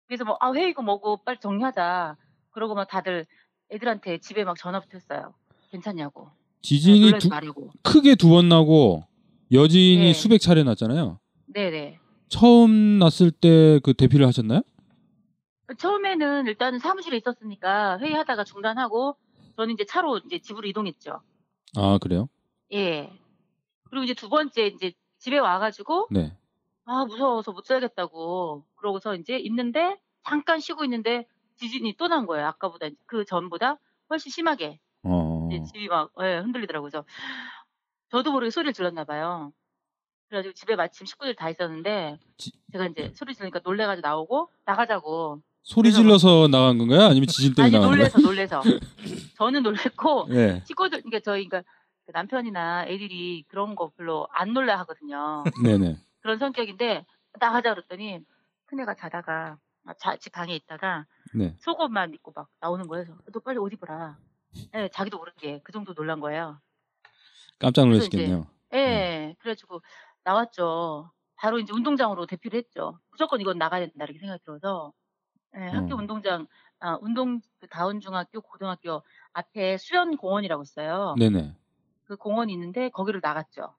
그래서 뭐, 아, 회의고 뭐고 빨리 정리하자. 그러고 막 다들 애들한테 집에 막 전화부터 했어요. 괜찮냐고. 네, 지진이 놀라지 두. 크게 두 번 나고 여진이 네. 수백 차례 났잖아요. 네네. 처음 났을 때 그 대피를 하셨나요? 처음에는 일단은 사무실에 있었으니까 회의하다가 중단하고 저는 이제 차로 이제 집으로 이동했죠. 아 그래요? 예. 그리고 이제 두 번째 이제 집에 와가지고 네. 아 무서워서 못 살겠다고 그러고서 이제 있는데 잠깐 쉬고 있는데 지진이 또 난 거예요. 아까보다 그 전보다 훨씬 심하게 어. 이제 집이 막 예, 흔들리더라고요. 그래서 저도 모르게 소리를 질렀나 봐요. 그래가지고 집에 마침 식구들 다 있었는데 지- 제가 이제 소리 지르니까 놀래가지고 나오고 나가자고 소리 그래서 질러서 나간 건가요? 아니면 지진 때문에 아니 나간 거예요? 놀래서 놀래서 <laughs> 저는 놀랬고 네. 친구들 그러니까 저희 그러니까 그 남편이나 애들이 그런 거 별로 안 놀라 하거든요. 네네. 그런 성격인데 나가자 그랬더니 큰애가 자다가 아, 자, 집 방에 있다가 네. 속옷만 입고 막 나오는 거예요. 그래서 너 빨리 옷 입어라. 예, 자기도 모르게 그 정도 놀란 거예요. 깜짝 놀라시겠네요. 예, 그래가지고 나왔죠. 바로 이제 운동장으로 대피를 했죠. 무조건 이건 나가야 된다 이렇게 생각이 들어서 예, 학교 어. 운동장 아, 운동 그 다운 중학교 고등학교 앞에 수연 공원이라고 있어요. 네네. 그 공원이 있는데 거기를 나갔죠.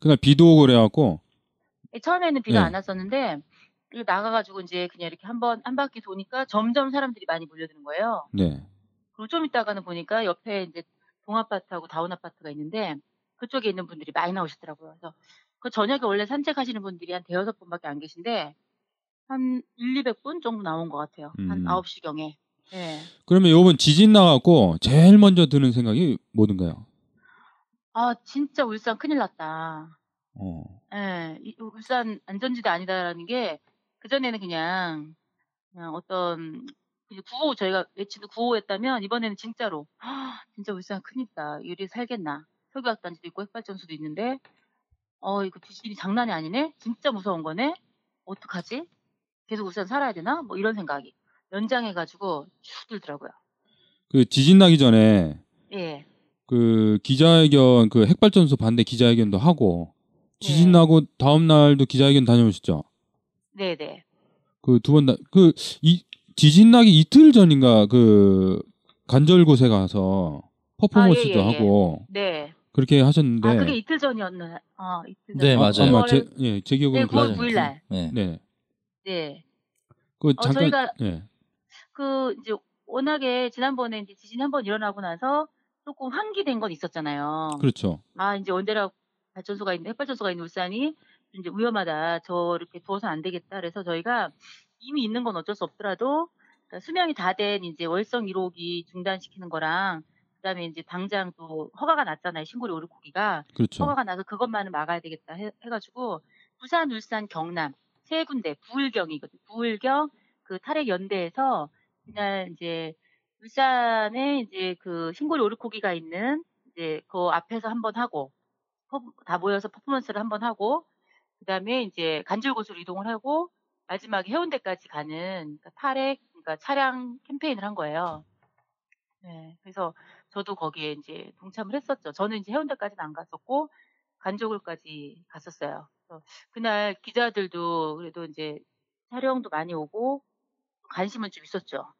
그날 비도 오고 그래갖고 예, 처음에는 비가 네. 안 왔었는데 나가가지고 이제 그냥 이렇게 한번 한 바퀴 도니까 점점 사람들이 많이 몰려드는 거예요. 네. 그리고 좀 있다가는 보니까 옆에 이제 동아파트하고 다운 아파트가 있는데 그쪽에 있는 분들이 많이 나오시더라고요. 그래서 그 저녁에 원래 산책하시는 분들이 한 대여섯 분밖에 안 계신데 한 1, 200분 정도 나온 것 같아요. 한 음. 9시경에. 예. 그러면 요번 지진 나갖고 제일 먼저 드는 생각이 뭐든가요? 아, 진짜 울산 큰일 났다. 어. 예, 이- 울산 안전지대 아니다라는 게 그전에는 그냥 그냥 어떤 구호 저희가 외치도 구호했다면 이번에는 진짜로 "아, 진짜 울산 큰일이다. 이리 살겠나. 석유화단지도 있고 핵발전소도 있는데 어 이거 지진이 장난이 아니네. 진짜 무서운 거네. 어떡하지? 계속 울산 살아야 되나? 뭐 이런 생각이 연장해가지고 쭉 들더라고요. 그 지진 나기 전에 예, 그 기자회견 그 핵발전소 반대 기자회견도 하고 지진 네. 나고 다음 날도 기자회견 다녀오셨죠? 네네. 그 두 번 다 그 이 지진 나기 이틀 전인가 그 간절곶에 가서 퍼포먼스도 아, 예, 예, 예. 하고 네. 그렇게 하셨는데 아 그게 이틀 전이었나? 아 이틀 전. 네, 아, 맞아요. 아마 제, 예, 제 네, 구월 그래요. 9일 날. 네. 네. 네. 그 어, 잠깐 저희가 예. 그 이제 워낙에 지난번에 이제 지진이 한번 일어나고 나서 조금 환기된 건 있었잖아요. 그렇죠. 아 이제 원자력 발전소가 있는 핵발전소가 있는 울산이 이제 위험하다. 저 이렇게 두어서는 안 되겠다. 그래서 저희가 이미 있는 건 어쩔 수 없더라도 그러니까 수명이 다 된 이제 월성 1호기 중단시키는 거랑 그다음에 이제 당장 또 허가가 났잖아요. 신고리 오르코기가 그렇죠. 허가가 나서 그것만은 막아야 되겠다 해, 해가지고 부산, 울산, 경남 세 군데 부울경이거든. 부울경 그 탈핵 연대에서 그날 이제 울산에 이제 그 신고리 오르코기가 있는 이제 그 앞에서 한번 하고 퍼- 다 모여서 퍼포먼스를 한번 하고 그다음에 이제 간절곶으로 이동을 하고 마지막에 해운대까지 가는 그러니까 탈핵 그러니까 차량 캠페인을 한 거예요. 네, 그래서 저도 거기에 이제 동참을 했었죠. 저는 이제 해운대까지는 안 갔었고 간조굴까지 갔었어요. 그날 기자들도 그래도 이제 촬영도 많이 오고 관심은 좀 있었죠.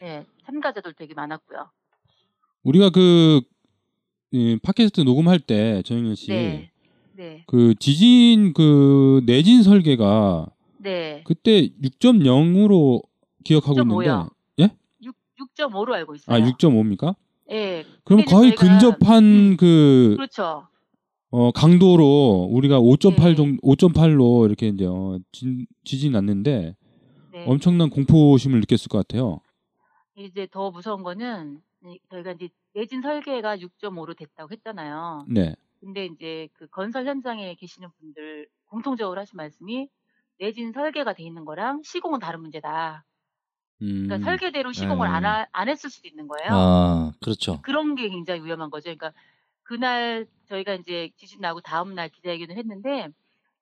네, 참가자들 되게 많았고요. 우리가 그 이, 팟캐스트 녹음할 때 정영현 씨, 네, 네, 그 지진 그 내진 설계가 네. 그때 6.0으로 기억하고 6.5 요. 있는데, 예? 6, 6.5로 알고 있어요. 아 6.5입니까? 예, 그럼 거의 근접한 음, 그 그렇죠. 어, 강도로 우리가 5.8 네. 정도 5.8로 이렇게 이제 어, 진, 지진 났는데 네. 엄청난 공포심을 느꼈을 것 같아요. 이제 더 무서운 거는 이- 저희가 이제 내진 설계가 6.5로 됐다고 했잖아요. 네. 근데 이제 그 건설 현장에 계시는 분들 공통적으로 하신 말씀이 내진 설계가 돼 있는 거랑 시공은 다른 문제다. 음. 그러니까 설계대로 시공을 네. 안, 하- 안 했을 수도 있는 거예요. 아, 그렇죠. 그런 게 굉장히 위험한 거죠. 그러니까 그날 저희가 이제 지진 나고 다음 날 기자회견을 했는데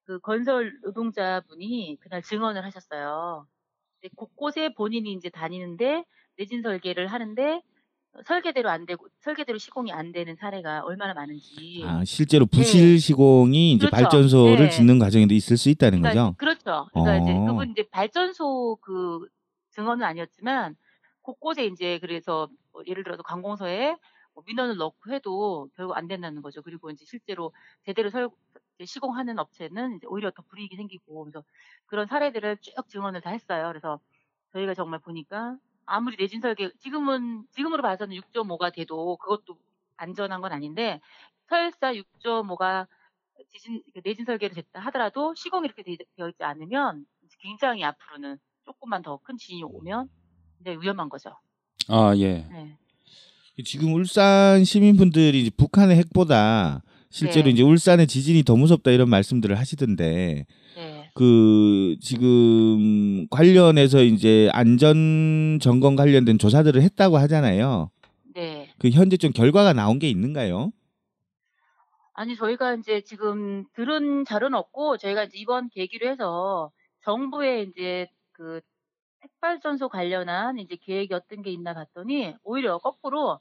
그 건설 노동자분이 그날 증언을 하셨어요. 곳곳에 본인이 이제 다니는데 내진 설계를 하는데 설계대로 안 되고 설계대로 시공이 안 되는 사례가 얼마나 많은지. 아, 실제로 부실 시공이 이제 예. 그렇죠. 발전소를 네. 짓는 과정에도 있을 수 있다는 그러니까 거죠. 그렇죠. 그러니까 이제 어. 그분 이제 발전소 그 증언은 아니었지만 곳곳에 이제 그래서 뭐 예를 들어서 관공서에 뭐 민원을 넣고 해도 결국 안 된다는 거죠. 그리고 이제 실제로 제대로 설 이제 시공하는 업체는 이제 오히려 더 불이익이 생기고 그래서 그런 사례들을 쭉 증언을 다 했어요. 그래서 저희가 정말 보니까 아무리 내진 설계 지금은 지금으로 봐서는 6.5가 돼도 그것도 안전한 건 아닌데 설사 6.5가 지진 그 내진 설계로 됐다 하더라도 시공이 이렇게 되- 되어 있지 않으면 굉장히 앞으로는 조금만 더 큰 지진이 오면 굉장히 위험한 거죠. 아 예. 네. 지금 울산 시민분들이 북한의 핵보다 실제로 네. 이제 울산의 지진이 더 무섭다 이런 말씀들을 하시던데 네. 그 지금 관련해서 이제 안전 점검 관련된 조사들을 했다고 하잖아요. 네. 그 현재 좀 결과가 나온 게 있는가요? 아니 저희가 이제 지금 들은 자료는 없고 저희가 이제 이번 계기로 해서 정부의 이제 그 핵발전소 관련한 이제 계획이 어떤 게 있나 봤더니 오히려 거꾸로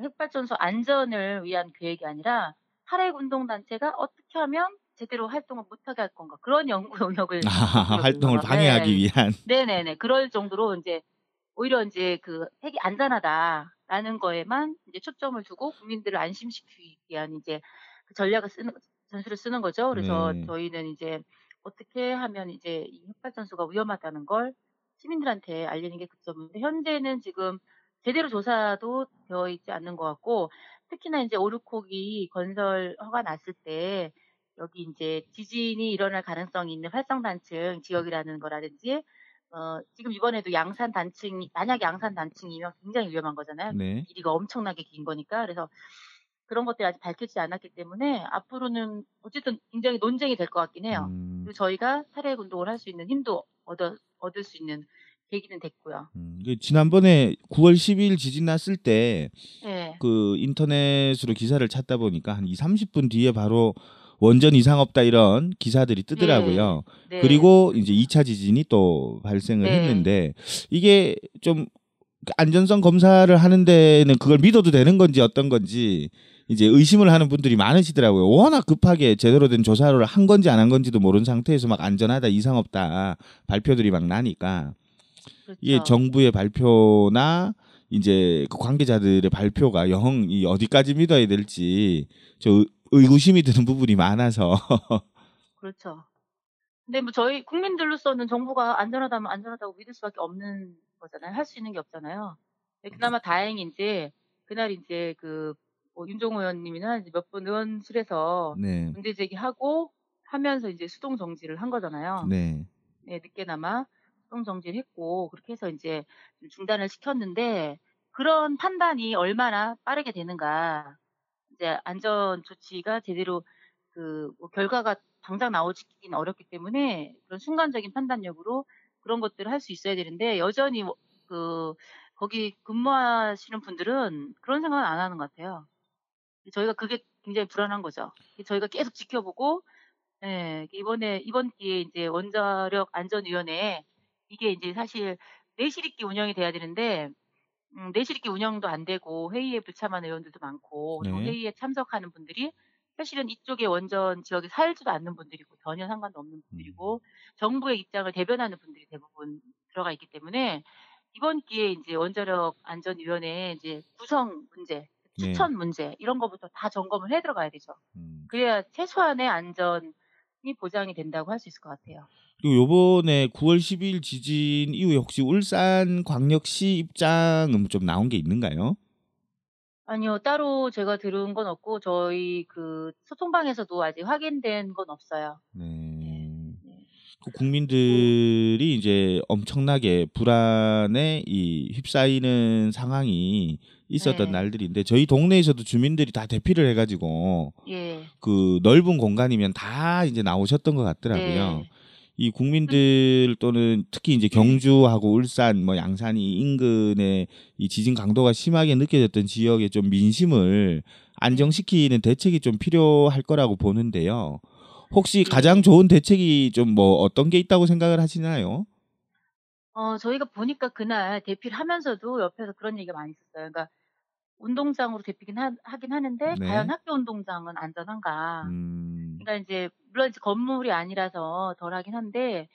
핵발전소 안전을 위한 계획이 아니라 탈핵 운동 단체가 어떻게 하면 제대로 활동을 못하게 할 건가 그런 연구 <laughs> 영역을 아, 활동을 네. 방해하기 위한. 네네네. 그럴 정도로 이제 오히려 이제 그 핵이 안전하다라는 거에만 이제 초점을 두고 국민들을 안심시키기 위한 이제 그 전략을 쓰는 전술을 쓰는 거죠. 그래서 네. 저희는 이제 어떻게 하면 이제 이 핵발전소가 위험하다는 걸 시민들한테 알리는 게 급점인데 현재는 지금 제대로 조사도 되어 있지 않는 것 같고 특히나 이제 오르코기 건설 허가 났을 때 여기 이제 지진이 일어날 가능성이 있는 활성 단층 지역이라는 거라든지 어, 지금 이번에도 양산 단층이 만약 양산 단층이면 굉장히 위험한 거잖아요. 네. 길이가 엄청나게 긴 거니까 그래서 그런 것들이 아직 밝혀지지 않았기 때문에 앞으로는 어쨌든 굉장히 논쟁이 될 것 같긴 해요. 음, 그리고 저희가 탈핵 운동을 할 수 있는 힘도 얻어, 얻을 수 있는 계기는 됐고요. 음, 지난번에 9월 10일 지진 났을 때 네. 그 인터넷으로 기사를 찾다 보니까 한 2, 30분 뒤에 바로 원전 이상 없다 이런 기사들이 뜨더라고요. 네. 그리고 이제 2차 지진이 또 발생을 네. 했는데 이게 좀 안전성 검사를 하는 데는 그걸 믿어도 되는 건지 어떤 건지 이제 의심을 하는 분들이 많으시더라고요. 워낙 급하게 제대로 된 조사를 한 건지 안 한 건지도 모르는 상태에서 막 안전하다 이상 없다 발표들이 막 나니까 그렇죠. 이게 정부의 발표나 이제 그 관계자들의 발표가 영 이 어디까지 믿어야 될지 저 의- 의구심이 드는 부분이 많아서 <laughs> 그렇죠. 근데 뭐 저희 국민들로서는 정부가 안전하다면 안전하다고 믿을 수밖에 없는 거잖아요. 할 수 있는 게 없잖아요. 근데 그나마 다행히 이제 그날 이제 그 뭐 윤종호 의원님이나 이제 몇분 의원실에서 네. 문제 제기하고 하면서 이제 수동 정지를 한 거잖아요. 네. 네, 늦게나마 수동 정지를 했고 그렇게 해서 이제 좀 중단을 시켰는데 그런 판단이 얼마나 빠르게 되는가 이제 안전 조치가 제대로 그 뭐 결과가 당장 나오기는 어렵기 때문에 그런 순간적인 판단력으로 그런 것들을 할 수 있어야 되는데 여전히 뭐그 거기 근무하시는 분들은 그런 생각은 안 하는 것 같아요. 저희가 그게 굉장히 불안한 거죠. 저희가 계속 지켜보고 예, 이번에 이번 기회에 이제 원자력 안전위원회 이게 이제 사실 내실 있게 운영이 돼야 되는데 음, 내실 있게 운영도 안 되고 회의에 불참한 의원들도 많고 네. 회의에 참석하는 분들이 사실은 이쪽에 원전 지역에 살지도 않는 분들이고 전혀 상관도 없는 분들이고 정부의 입장을 대변하는 분들이 대부분 들어가 있기 때문에 이번 기회에 이제 원자력 안전위원회 이제 구성 문제, 네. 추천 문제 이런 거부터 다 점검을 해 들어가야 되죠. 음. 그래야 최소한의 안전이 보장이 된다고 할 수 있을 것 같아요. 그리고 요번에 9월 10일 지진 이후에 혹시 울산 광역시 입장은 좀 나온 게 있는가요? 아니요, 따로 제가 들은 건 없고 저희 그 소통방에서도 아직 확인된 건 없어요. 네. 네. 그 국민들이 이제 엄청나게 불안에 이 휩싸이는 상황이 있었던 네. 날들인데 저희 동네에서도 주민들이 다 대피를 해가지고 예. 그 넓은 공간이면 다 이제 나오셨던 것 같더라고요. 네. 이 국민들 또는 특히 이제 경주하고 울산 뭐 양산이 인근에 이 지진 강도가 심하게 느껴졌던 지역의 좀 민심을 안정시키는 대책이 좀 필요할 거라고 보는데요. 혹시 네. 가장 좋은 대책이 좀 뭐 어떤 게 있다고 생각을 하시나요? 어, 저희가 보니까 그날 대피를 하면서도 옆에서 그런 얘기가 많이 있었어요. 그러니까 운동장으로 대피긴 하, 긴 하는데 네. 과연 학교 운동장은 안전한가? 음, 그러니까 이제 물론 이제 건물이 아니라서 덜하긴 한데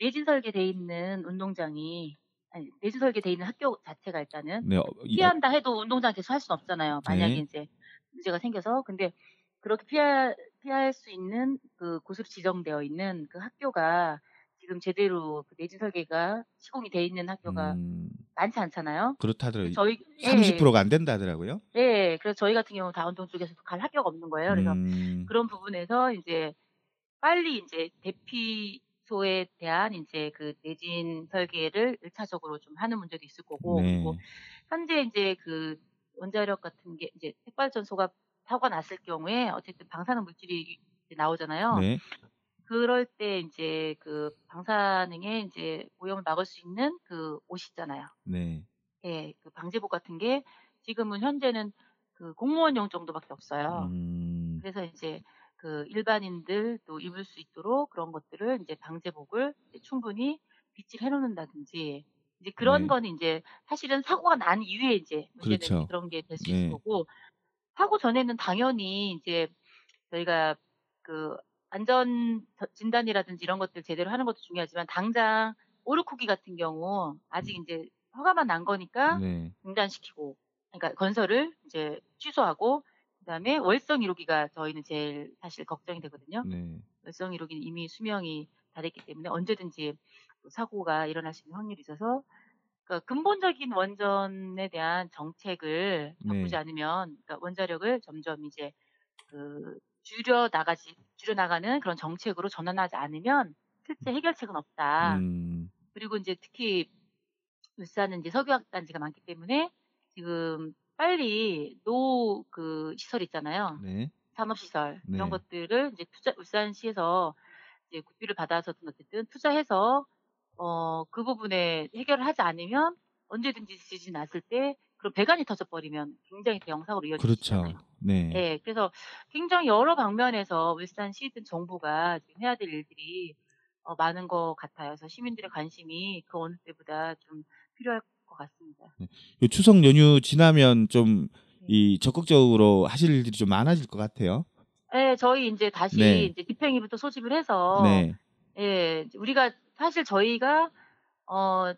내진 설계돼 있는 운동장이 아니 내진 설계돼 있는 학교 자체가 일단은 네, 어, 이- 피한다 해도 운동장 계속 할 수는 없잖아요. 만약에 네. 이제 문제가 생겨서 근데 그렇게 피할 피할 수 있는 그 곳으로 지정되어 있는 그 학교가 지금 제대로 그 내진 설계가 시공이 돼 있는 학교가 음, 많지 않잖아요. 그렇다더라고요. 저희 30%가 안 된다 하더라고요. 예, 예, 그래서 저희 같은 경우 다운동 쪽에서도 갈 학교가 없는 거예요. 그래서 음, 그런 부분에서 이제 빨리 이제 대피소에 대한 이제 그 내진 설계를 1차적으로 좀 하는 문제도 있을 거고 네. 그리고 현재 이제 그 원자력 같은 게 이제 핵발전소가 사고가 났을 경우에 어쨌든 방사능 물질이 나오잖아요. 네. 그럴 때 이제 그 방사능의 이제 오염을 막을 수 있는 그 옷이 있잖아요. 네. 예, 그 방제복 같은 게 지금은 현재는 그 공무원용 정도밖에 없어요. 음, 그래서 이제 그 일반인들도 입을 수 있도록 그런 것들을 이제 방제복을 이제 충분히 비치를 해놓는다든지 이제 그런 네. 거는 이제 사실은 사고가 난 이후에 이제 문제는 그렇죠. 그런 게 될수 네. 있을 거고 사고 전에는 당연히 이제 저희가 그 안전 저- 진단이라든지 이런 것들 제대로 하는 것도 중요하지만 당장 오르쿠기 같은 경우 아직 이제 허가만 난 거니까 네. 중단시키고 그러니까 건설을 이제 취소하고 그다음에 월성 1호기가 저희는 제일 사실 걱정이 되거든요. 네. 월성 1호기는 이미 수명이 다 됐기 때문에 언제든지 또 사고가 일어날 수 있는 확률이 있어서 그러니까 근본적인 원전에 대한 정책을 바꾸지 네. 않으면 그러니까 원자력을 점점 이제 그 줄여 나가지 줄여 나가는 그런 정책으로 전환하지 않으면 실제 해결책은 없다. 음, 그리고 이제 특히 울산은 이제 석유학 단지가 많기 때문에 지금 빨리 노 그 시설 있잖아요. 네. 산업 시설 네. 이런 것들을 이제 투자 울산시에서 이제 국비를 받아서든 어쨌든 투자해서 어 그 부분에 해결을 하지 않으면 언제든지 지진 났을 때 그런 배관이 터져버리면 굉장히 대형 사고로 이어질 수 그렇죠. 네. 예, 그래서 굉장히 여러 방면에서 울산시든 정부가 지금 해야 될 일들이 어, 많은 것 같아요. 그래서 시민들의 관심이 그 어느 때보다 좀 필요할 것 같습니다. 요 추석 연휴 지나면 좀 네. 이 적극적으로 하실 일들이 좀 많아질 것 같아요. 예, 저희 이제 다시 네. 이제 집행위부터 소집을 해서 네. 예, 우리가 사실 저희가 어,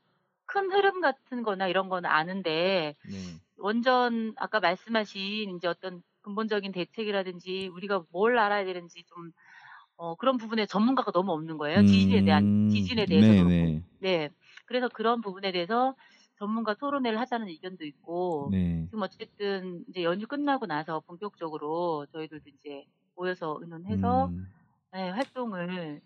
큰 흐름 같은 거나 이런 건 아는데 네. 원전 아까 말씀하신 이제 어떤 근본적인 대책이라든지 우리가 뭘 알아야 되는지 좀 어, 그런 부분에 전문가가 너무 없는 거예요. 지진에 대한 음, 지진에 대해서도 그렇고. 네네. 네. 그래서 그런 부분에 대해서 전문가 토론회를 하자는 의견도 있고 네. 지금 어쨌든 이제 연휴 끝나고 나서 본격적으로 저희들도 이제 모여서 의논해서 음, 네, 활동을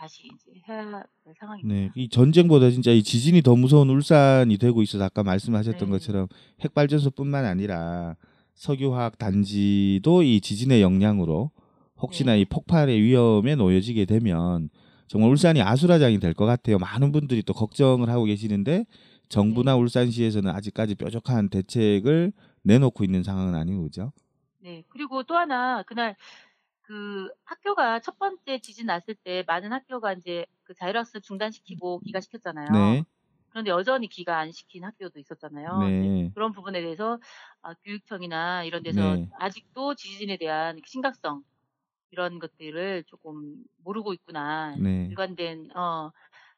다시 이제 해야 될 상황입니다. 네. 이 전쟁보다 진짜 이 지진이 더 무서운 울산이 되고 있어서 아까 말씀하셨던 네. 것처럼 핵발전소뿐만 아니라 석유화학 단지도 이 지진의 영향으로 혹시나 네. 이 폭발의 위험에 놓여지게 되면 정말 울산이 아수라장이 될 것 같아요. 많은 분들이 또 걱정을 하고 계시는데 정부나 네. 울산시에서는 아직까지 뾰족한 대책을 내놓고 있는 상황은 아니고 그죠? 네. 그리고 또 하나 그날 그 학교가 첫 번째 지진 났을 때 많은 학교가 이제 그 자율학습 중단시키고 기가시켰잖아요. 네. 그런데 여전히 기가 안 시킨 학교도 있었잖아요. 네. 그런 부분에 대해서 아, 교육청이나 이런 데서 네. 아직도 지진에 대한 심각성 이런 것들을 조금 모르고 있구나. 네. 일관된 어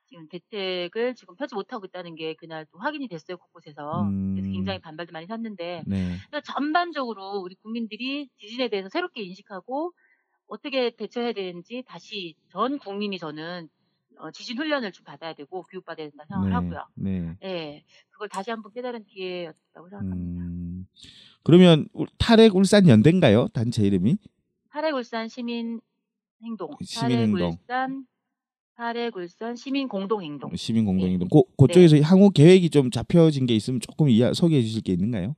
지금 대책을 지금 펴지 못하고 있다는 게 그날 또 확인이 됐어요 곳곳에서. 그래서 음. 굉장히 반발도 많이 샀는데 네. 전반적으로 우리 국민들이 지진에 대해서 새롭게 인식하고 어떻게 대처해야 되는지 다시 전 국민이 저는 어, 지진 훈련을 좀 받아야 되고 교육받아야 된다 생각을 네. 하고요. 네. 예, 그걸 다시 한번 깨달은 기회였다고 생각합니다. 음, 그러면 울- 탈핵 울산 연대인가요? 단체 이름이? 탈핵 울산 시민 행동, 시민 행동. 탈핵울산 탈핵 울산 시민 공동 행동. 시민 공동 행동. 네. 고, 그쪽에서 향후 계획이 좀 잡혀진 게 있으면 조금 이야, 소개해 주실 게 있는가요?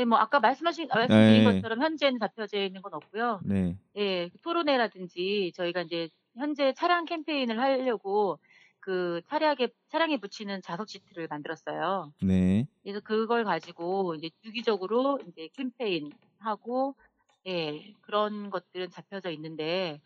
예, 뭐 아까 말씀하신 말씀드린 네. 것처럼 현재는 잡혀져 있는 건 없고요. 네. 예, 토론회라든지 저희가 이제 현재 차량 캠페인을 하려고 그 차량에 차량에 붙이는 자석 시트를 만들었어요. 네. 그래서 그걸 가지고 이제 주기적으로 이제 캠페인 하고 예, 그런 것들은 잡혀져 있는데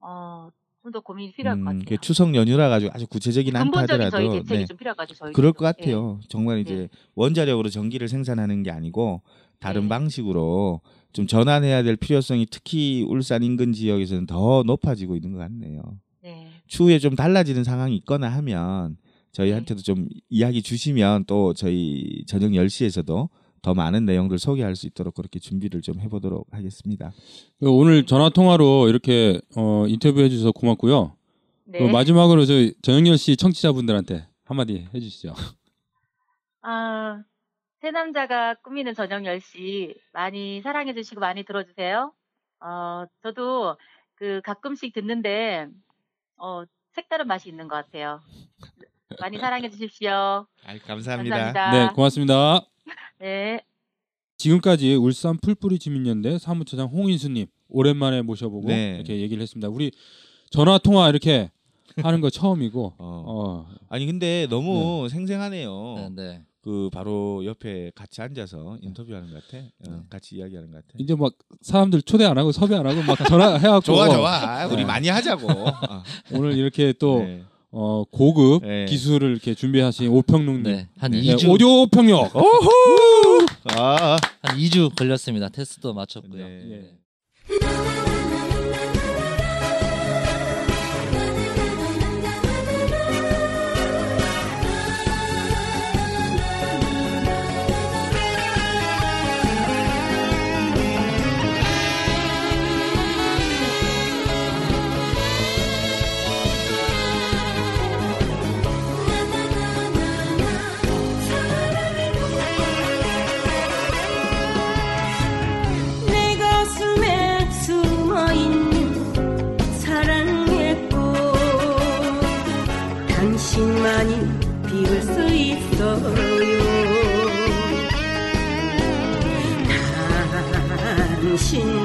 어, 좀 더 고민이 필요할 것 음, 같아요. 그 추석 연휴라 가지고 아주 구체적이긴 않다 근본적인 저희 하더라도 대책이 네. 좀것 같아요. 저희 그럴 것 예. 같아요. 정말 이제 원자력으로 전기를 생산하는 게 아니고 다른 네. 방식으로 좀 전환해야 될 필요성이 특히 울산 인근 지역에서는 더 높아지고 있는 것 같네요. 네. 추후에 좀 달라지는 상황이 있거나 하면 저희한테도 네. 좀 이야기 주시면 또 저희 저녁 10시에서도 더 많은 내용들 소개할 수 있도록 그렇게 준비를 좀 해보도록 하겠습니다. 그 오늘 전화 통화로 이렇게 어, 인터뷰해 주셔서 고맙고요. 네. 그 마지막으로 저 전영열 씨 청취자분들한테 한마디 해주시죠. 아, 새 남자가 꾸미는 저녁 10시 많이 사랑해 주시고 많이 들어주세요. 어, 저도 그 가끔씩 듣는데 어, 색다른 맛이 있는 것 같아요. 많이 사랑해 주십시오. 감사합니다. 감사합니다. 네, 고맙습니다. <laughs> 네. 지금까지 울산 풀뿌리 주민연대 사무처장 홍인수님 오랜만에 모셔보고 네. 이렇게 얘기를 했습니다. 우리 전화 통화 이렇게 하는 거 처음이고, <laughs> 어. 어, 아니 근데 너무 생생하네요. 네, 네. 그 바로 옆에 같이 앉아서 인터뷰하는 것 같아. 어, 네. 같이 이야기하는 것 같아. 이제 막 사람들 초대 안 하고 섭외 안 하고 막 전화해갖고 좋아 좋아. 아, <laughs> 우리 어. 많이 하자고. 어. 오늘 이렇게 또 네. 어, 고급 네. 기술을 이렇게 준비하신 오평록님 네, 한 네, 2주 오디오 평력 오호. 아. 한 2주 걸렸습니다. 테스트도 마쳤고요. 네. 있어요. 당신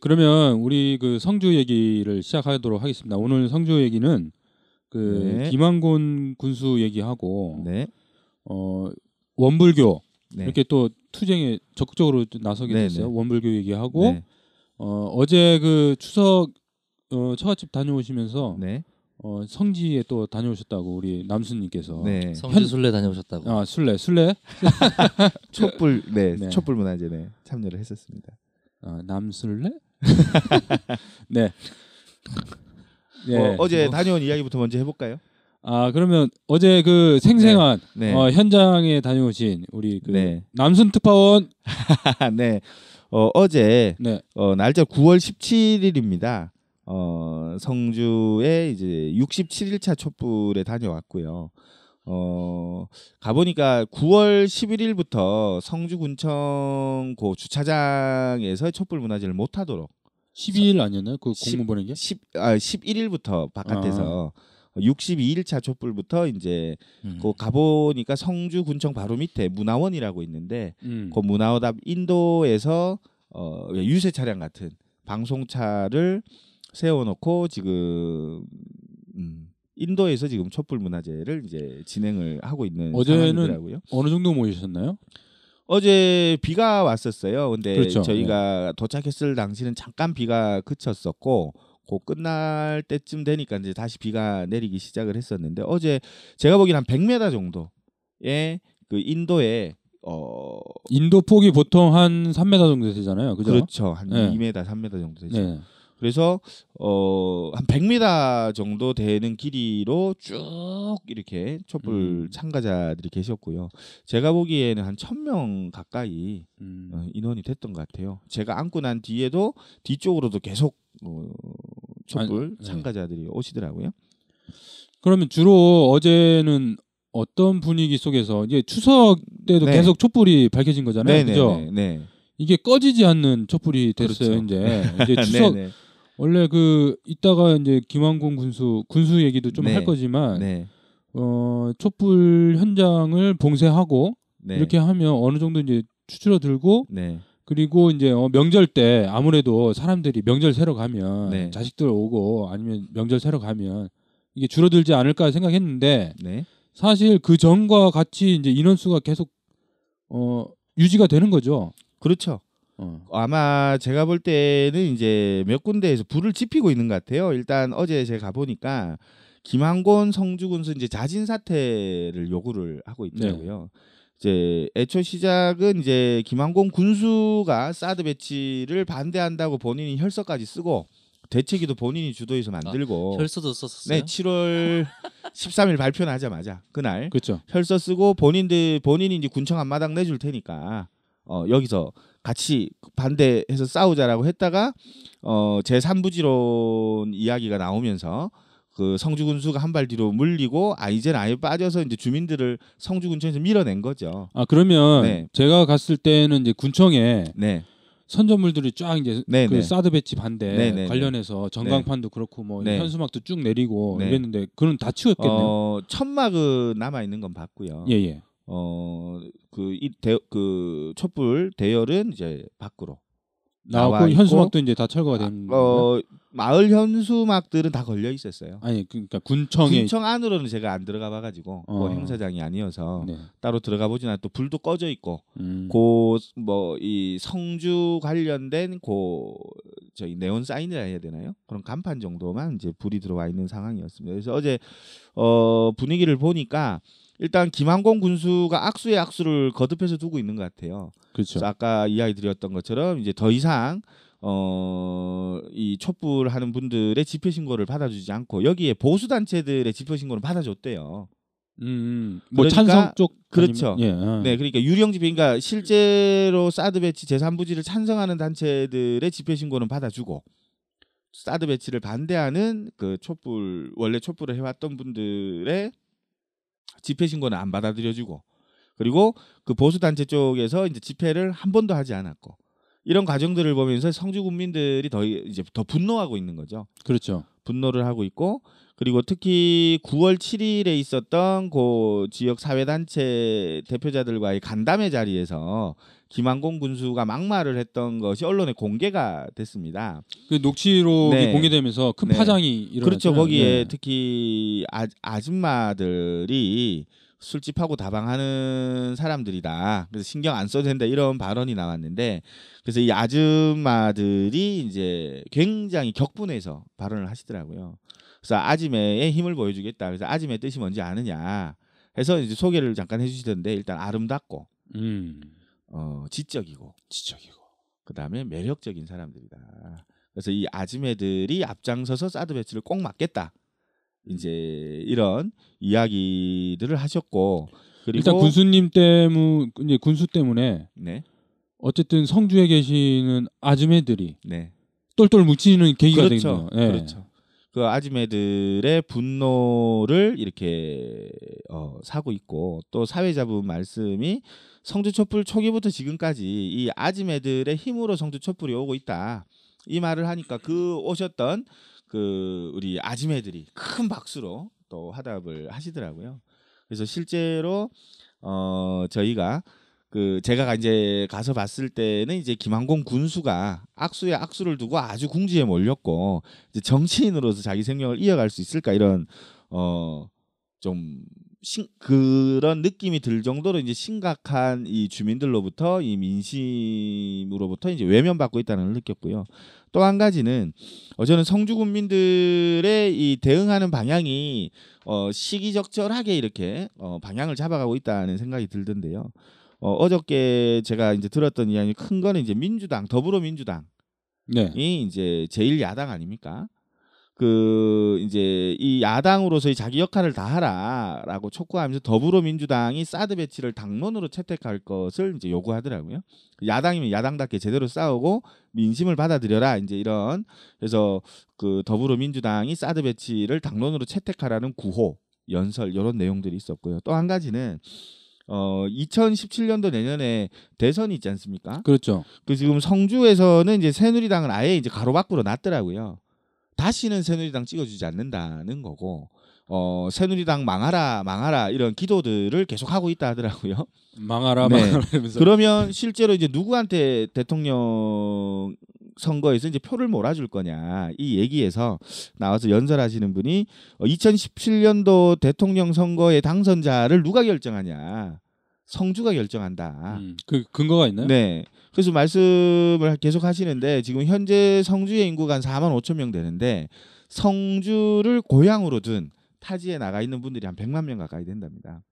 그러면 우리 그 성주 얘기를 시작하도록 하겠습니다. 오늘 성주 얘기는 그 네. 김한곤 군수 얘기하고 네. 어 원불교 네. 이렇게 또 투쟁에 적극적으로 나서게 네, 됐어요. 네. 원불교 얘기하고 네. 어 어제 그 추석 어 처갓집 다녀오시면서 네. 어 성지에 또 다녀오셨다고 우리 남순님께서 네. 성지 순례 다녀오셨다고. 아 술래 술래 촛불 네, <laughs> 네. 촛불 문화제에 참여를 했었습니다. 아 남술래 <laughs> 네. 네. 어, 어제 뭐, 다녀온 이야기부터 먼저 해볼까요? 아 그러면 어제 그 생생한 네. 어, 현장에 다녀오신 우리 그 네. 남순 특파원 <laughs> 네. 어, 어제 네. 어, 날짜 9월 17일입니다. 어, 성주에 이제 67일차 촛불에 다녀왔고요. 어, 가보니까 9월 11일부터 성주군청 고 주차장에서 촛불 문화제를 못 하도록 12일 아니었나요? 그 십- 공문 보낸 게? 10, 아, 11일부터 바깥에서 62일차 촛불부터 이제 음. 그 가보니까 성주 군청 바로 밑에 문화원이라고 있는데 음. 그 문화원 앞 인도에서 어, 유세 차량 같은 방송차를 세워놓고 지금 음, 인도에서 지금 촛불 문화제를 이제 진행을 하고 있는 어제는 상황이더라고요. 어느 정도 모이셨나요? 어제 비가 왔었어요. 근데 그렇죠. 저희가 도착했을 당시는 잠깐 비가 그쳤었고 그 끝날 때쯤 되니까 이제 다시 비가 내리기 시작을 했었는데 어제 제가 보기엔 한 100m 정도의 그 인도에 어 인도 폭이 보통 한 3m 정도 되잖아요. 그죠? 그렇죠. 한 네. 2m, 3m 정도 되죠. 네. 그래서 어한 100m 정도 되는 길이로 쭉 이렇게 촛불 음. 참가자들이 계셨고요. 제가 보기에는 한 1000명 가까이 음. 어, 인원이 됐던 것 같아요. 제가 앉고 난 뒤에도 뒤쪽으로도 계속 어, 촛불 아니, 네. 참가자들이 오시더라고요. 그러면 주로 어제는 어떤 분위기 속에서 이제 추석 때도 네. 계속 촛불이 밝혀진 거잖아요. 그죠? 네, 네. 이게 꺼지지 않는 촛불이 됐어요. 그렇죠. 이제 <laughs> 이제 추석 네, 원래 그 이따가 이제 김왕곤 군수 군수 얘기도 좀 네. 할 거지만 네, 어 촛불 현장을 봉쇄하고 네. 이렇게 하면 어느 정도 이제 추출어들고 네, 그리고 이제 어, 명절 때 아무래도 사람들이 명절 새러 가면 네. 자식들 오고 아니면 명절 새러 가면 이게 줄어들지 않을까 생각했는데 네. 사실 그 전과 같이 이제 인원수가 계속 어 유지가 되는 거죠. 그렇죠. 어. 아마 제가 볼 때는 이제 몇 군데에서 불을 지피고 있는 것 같아요. 일단 어제 제가 가 보니까 김한곤 성주군수 이제 자진 사퇴를 요구를 하고 있더라고요. 이제 애초 시작은 이제 김한곤 군수가 사드 배치를 반대한다고 본인이 혈서까지 쓰고 대책위도 본인이 주도해서 만들고 혈서도 썼었어요. 네 7월 13일 발표 나자마자 그날 그렇죠. 혈서 쓰고 본인들 본인이 이제 군청 앞마당 내줄 테니까 어 여기서 같이 반대해서 싸우자라고 했다가 어 제3부지론 이야기가 나오면서 그 성주 군수가 한 발 뒤로 물리고 아 이제는 아예 빠져서 이제 주민들을 성주 군청에서 밀어낸 거죠. 아 그러면 네. 제가 갔을 때는 이제 군청에 네. 선전물들이 쫙 이제 네, 그 네. 사드 배치 반대 네, 네, 관련해서 전광판도 그렇고 뭐 네. 현수막도 쭉 내리고 네. 이랬는데 그건 다 치웠겠네요. 어 천막은 남아 있는 건 봤고요. 예 예. 어그이그 촛불 대열은 이제 밖으로 나왔고 나와 있고, 현수막도 이제 다 철거가 된 거예요. 어 마을 현수막들은 다 걸려 있었어요. 아니 그러니까 군청에 군청 안으로는 제가 안 들어가 봐가지고 어. 그 행사장이 아니어서 네. 따로 들어가 보진 않았고 불도 꺼져 있고 음. 고뭐 이 성주 관련된 고 저희 네온 사인이라 해야 되나요? 그런 간판 정도만 이제 불이 들어와 있는 상황이었습니다. 그래서 어제 어 분위기를 보니까 일단 김한공 군수가 악수에 악수를 거듭해서 두고 있는 것 같아요. 그렇죠. 아까 이야기 드렸던 것처럼 이제 더 이상 어이 촛불 하는 분들의 집회 신고를 받아주지 않고 여기에 보수 단체들의 집회 신고를 받아줬대요. 음, 음. 뭐 그러니까- 찬성 쪽 그렇죠. 아니면- 예. 어. 네, 그러니까 유령 집회, 그러니까 실제로 사드 배치 제3부지를 찬성하는 단체들의 집회 신고는 받아주고 사드 배치를 반대하는 그 촛불 원래 촛불을 해왔던 분들의 집회 신고는 안 받아들여주고 그리고 그 보수 단체 쪽에서 이제 집회를 한 번도 하지 않았고 이런 과정들을 보면서 성주 국민들이 더 이제 더 분노하고 있는 거죠. 그렇죠. 분노를 하고 있고 그리고 특히 9월 7일에 있었던 그 지역 사회 단체 대표자들과의 간담회 자리에서 김한공 군수가 막말을 했던 것이 언론에 공개가 됐습니다. 그 녹취록이 네. 공개되면서 큰 네. 파장이 일어났죠. 그렇죠. 거기에 특히 아, 아줌마들이 술집하고 다방하는 사람들이다. 그래서 신경 안 써도 된다 이런 발언이 나왔는데 그래서 이 아줌마들이 이제 굉장히 격분해서 발언을 하시더라고요. 그래서 아지매의 힘을 보여주겠다. 그래서 아지매 뜻이 뭔지 아느냐 해서 이제 소개를 잠깐 해주시던데 일단 아름답고 음. 어, 지적이고 지적이고. 그 다음에 매력적인 사람들이다. 그래서 이 아줌매들이 앞장서서 사드 배치를 꼭 막겠다. 이제 이런 이야기들을 하셨고 그리고 일단 군수님 때문 이제 군수 때문에 네, 어쨌든 성주에 계시는 아줌매들이 네, 똘똘 뭉치는 계기가 된 그렇죠, 거예요. 예. 그렇죠. 그 아줌매들의 분노를 이렇게 어, 사고 있고 또 사회자분 말씀이 성주 촛불 초기부터 지금까지 이 아줌매들의 힘으로 성주 촛불이 오고 있다. 이 말을 하니까 그 오셨던 그 우리 아줌매들이 큰 박수로 또 화답을 하시더라고요. 그래서 실제로 어 저희가 그 제가 이제 가서 봤을 때는 이제 김한공 군수가 악수에 악수를 두고 아주 궁지에 몰렸고 이제 정치인으로서 자기 생명을 이어갈 수 있을까 이런 어좀 그런 느낌이 들 정도로 이제 심각한 이 주민들로부터 이 민심으로부터 이제 외면받고 있다는 걸 느꼈고요. 또 한 가지는 어 저는 성주 군민들의 이 대응하는 방향이 어 시기적절하게 이렇게 어 방향을 잡아가고 있다는 생각이 들던데요. 어 어저께 제가 이제 들었던 이야기 큰 거는 이제 민주당 더불어민주당이 네. 이제 제일 야당 아닙니까? 그 이제 이 야당으로서의 자기 역할을 다하라라고 촉구하면서 더불어민주당이 사드 배치를 당론으로 채택할 것을 이제 요구하더라고요. 야당이면 야당답게 제대로 싸우고 민심을 받아들여라 이제 이런 그래서 그 더불어민주당이 사드 배치를 당론으로 채택하라는 구호 연설 이런 내용들이 있었고요. 또 한 가지는 어 2017년도 내년에 대선이 있지 않습니까? 그렇죠. 그 지금 성주에서는 이제 새누리당을 아예 이제 가로막으로 놨더라고요. 다시는 새누리당 찍어주지 않는다는 거고, 어 새누리당 망하라 망하라 이런 기도들을 계속 하고 있다 하더라고요. <laughs> 망하라 네. 망하라 이러면서 그러면 실제로 이제 누구한테 대통령 선거에서 이제 표를 몰아줄 거냐 이 얘기에서 나와서 연설하시는 분이 어, 2017년도 대통령 선거의 당선자를 누가 결정하냐 성주가 결정한다. 음, 그 근거가 있나요? 네. 그래서 말씀을 계속 하시는데 지금 현재 성주의 인구가 한 4만 5천 명 되는데 성주를 고향으로 둔 타지에 나가 있는 분들이 한 100만 명 가까이 된답니다.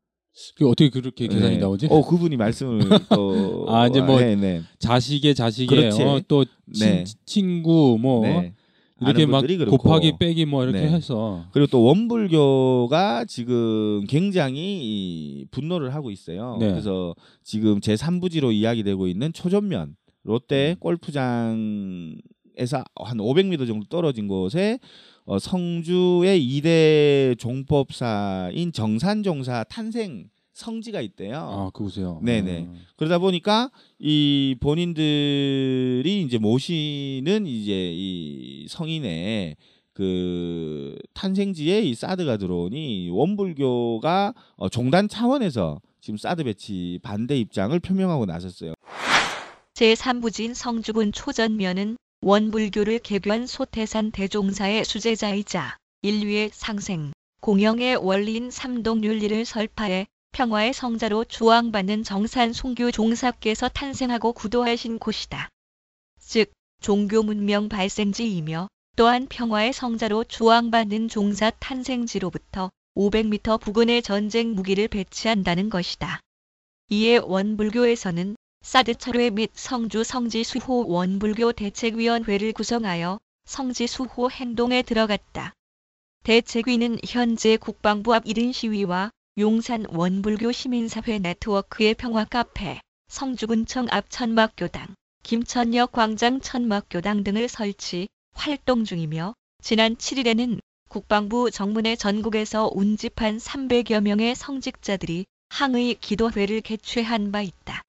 그 어떻게 그렇게 계산이 네. 나오지? 어, 그분이 말씀을 <laughs> 또 아, 이제 뭐 네, 네. 자식의 자식의. 어, 또 친, 네. 친구 뭐 네. 이렇게 막 그렇고. 곱하기 빼기 뭐 이렇게 네. 해서 그리고 또 원불교가 지금 굉장히 이 분노를 하고 있어요. 네. 그래서 지금 제 3부지로 이야기되고 있는 초전면 롯데 음. 골프장에서 한 500m 정도 떨어진 곳에 어, 성주의 2대 종법사인 정산종사 탄생 성지가 있대요. 아 그보세요. 네네. 그러다 보니까 이 본인들이 이제 모시는 이제 이 성인의 그 탄생지에 이 사드가 들어오니 원불교가 어, 종단 차원에서 지금 사드 배치 반대 입장을 표명하고 나섰어요. 제3부진 성주군 초전면은 원불교를 개교한 소태산 대종사의 수제자이자 인류의 상생, 공영의 원리인 삼동윤리를 설파해 평화의 성자로 주왕받는 정산 송교 종사께서 탄생하고 구도하신 곳이다. 즉, 종교 문명 발생지이며 또한 평화의 성자로 주왕받는 종사 탄생지로부터 500m 부근에 전쟁 무기를 배치한다는 것이다. 이에 원불교에서는 사드 철회 및 성주 성지 수호 원불교 대책위원회를 구성하여 성지 수호 행동에 들어갔다. 대책위는 현재 국방부 앞 1인 시위와 용산 원불교 시민사회 네트워크의 평화 카페, 성주군청 앞 천막교당, 김천역 광장 천막교당 등을 설치, 활동 중이며 지난 7일에는 국방부 정문에 전국에서 운집한 300여 명의 성직자들이 항의 기도회를 개최한 바 있다.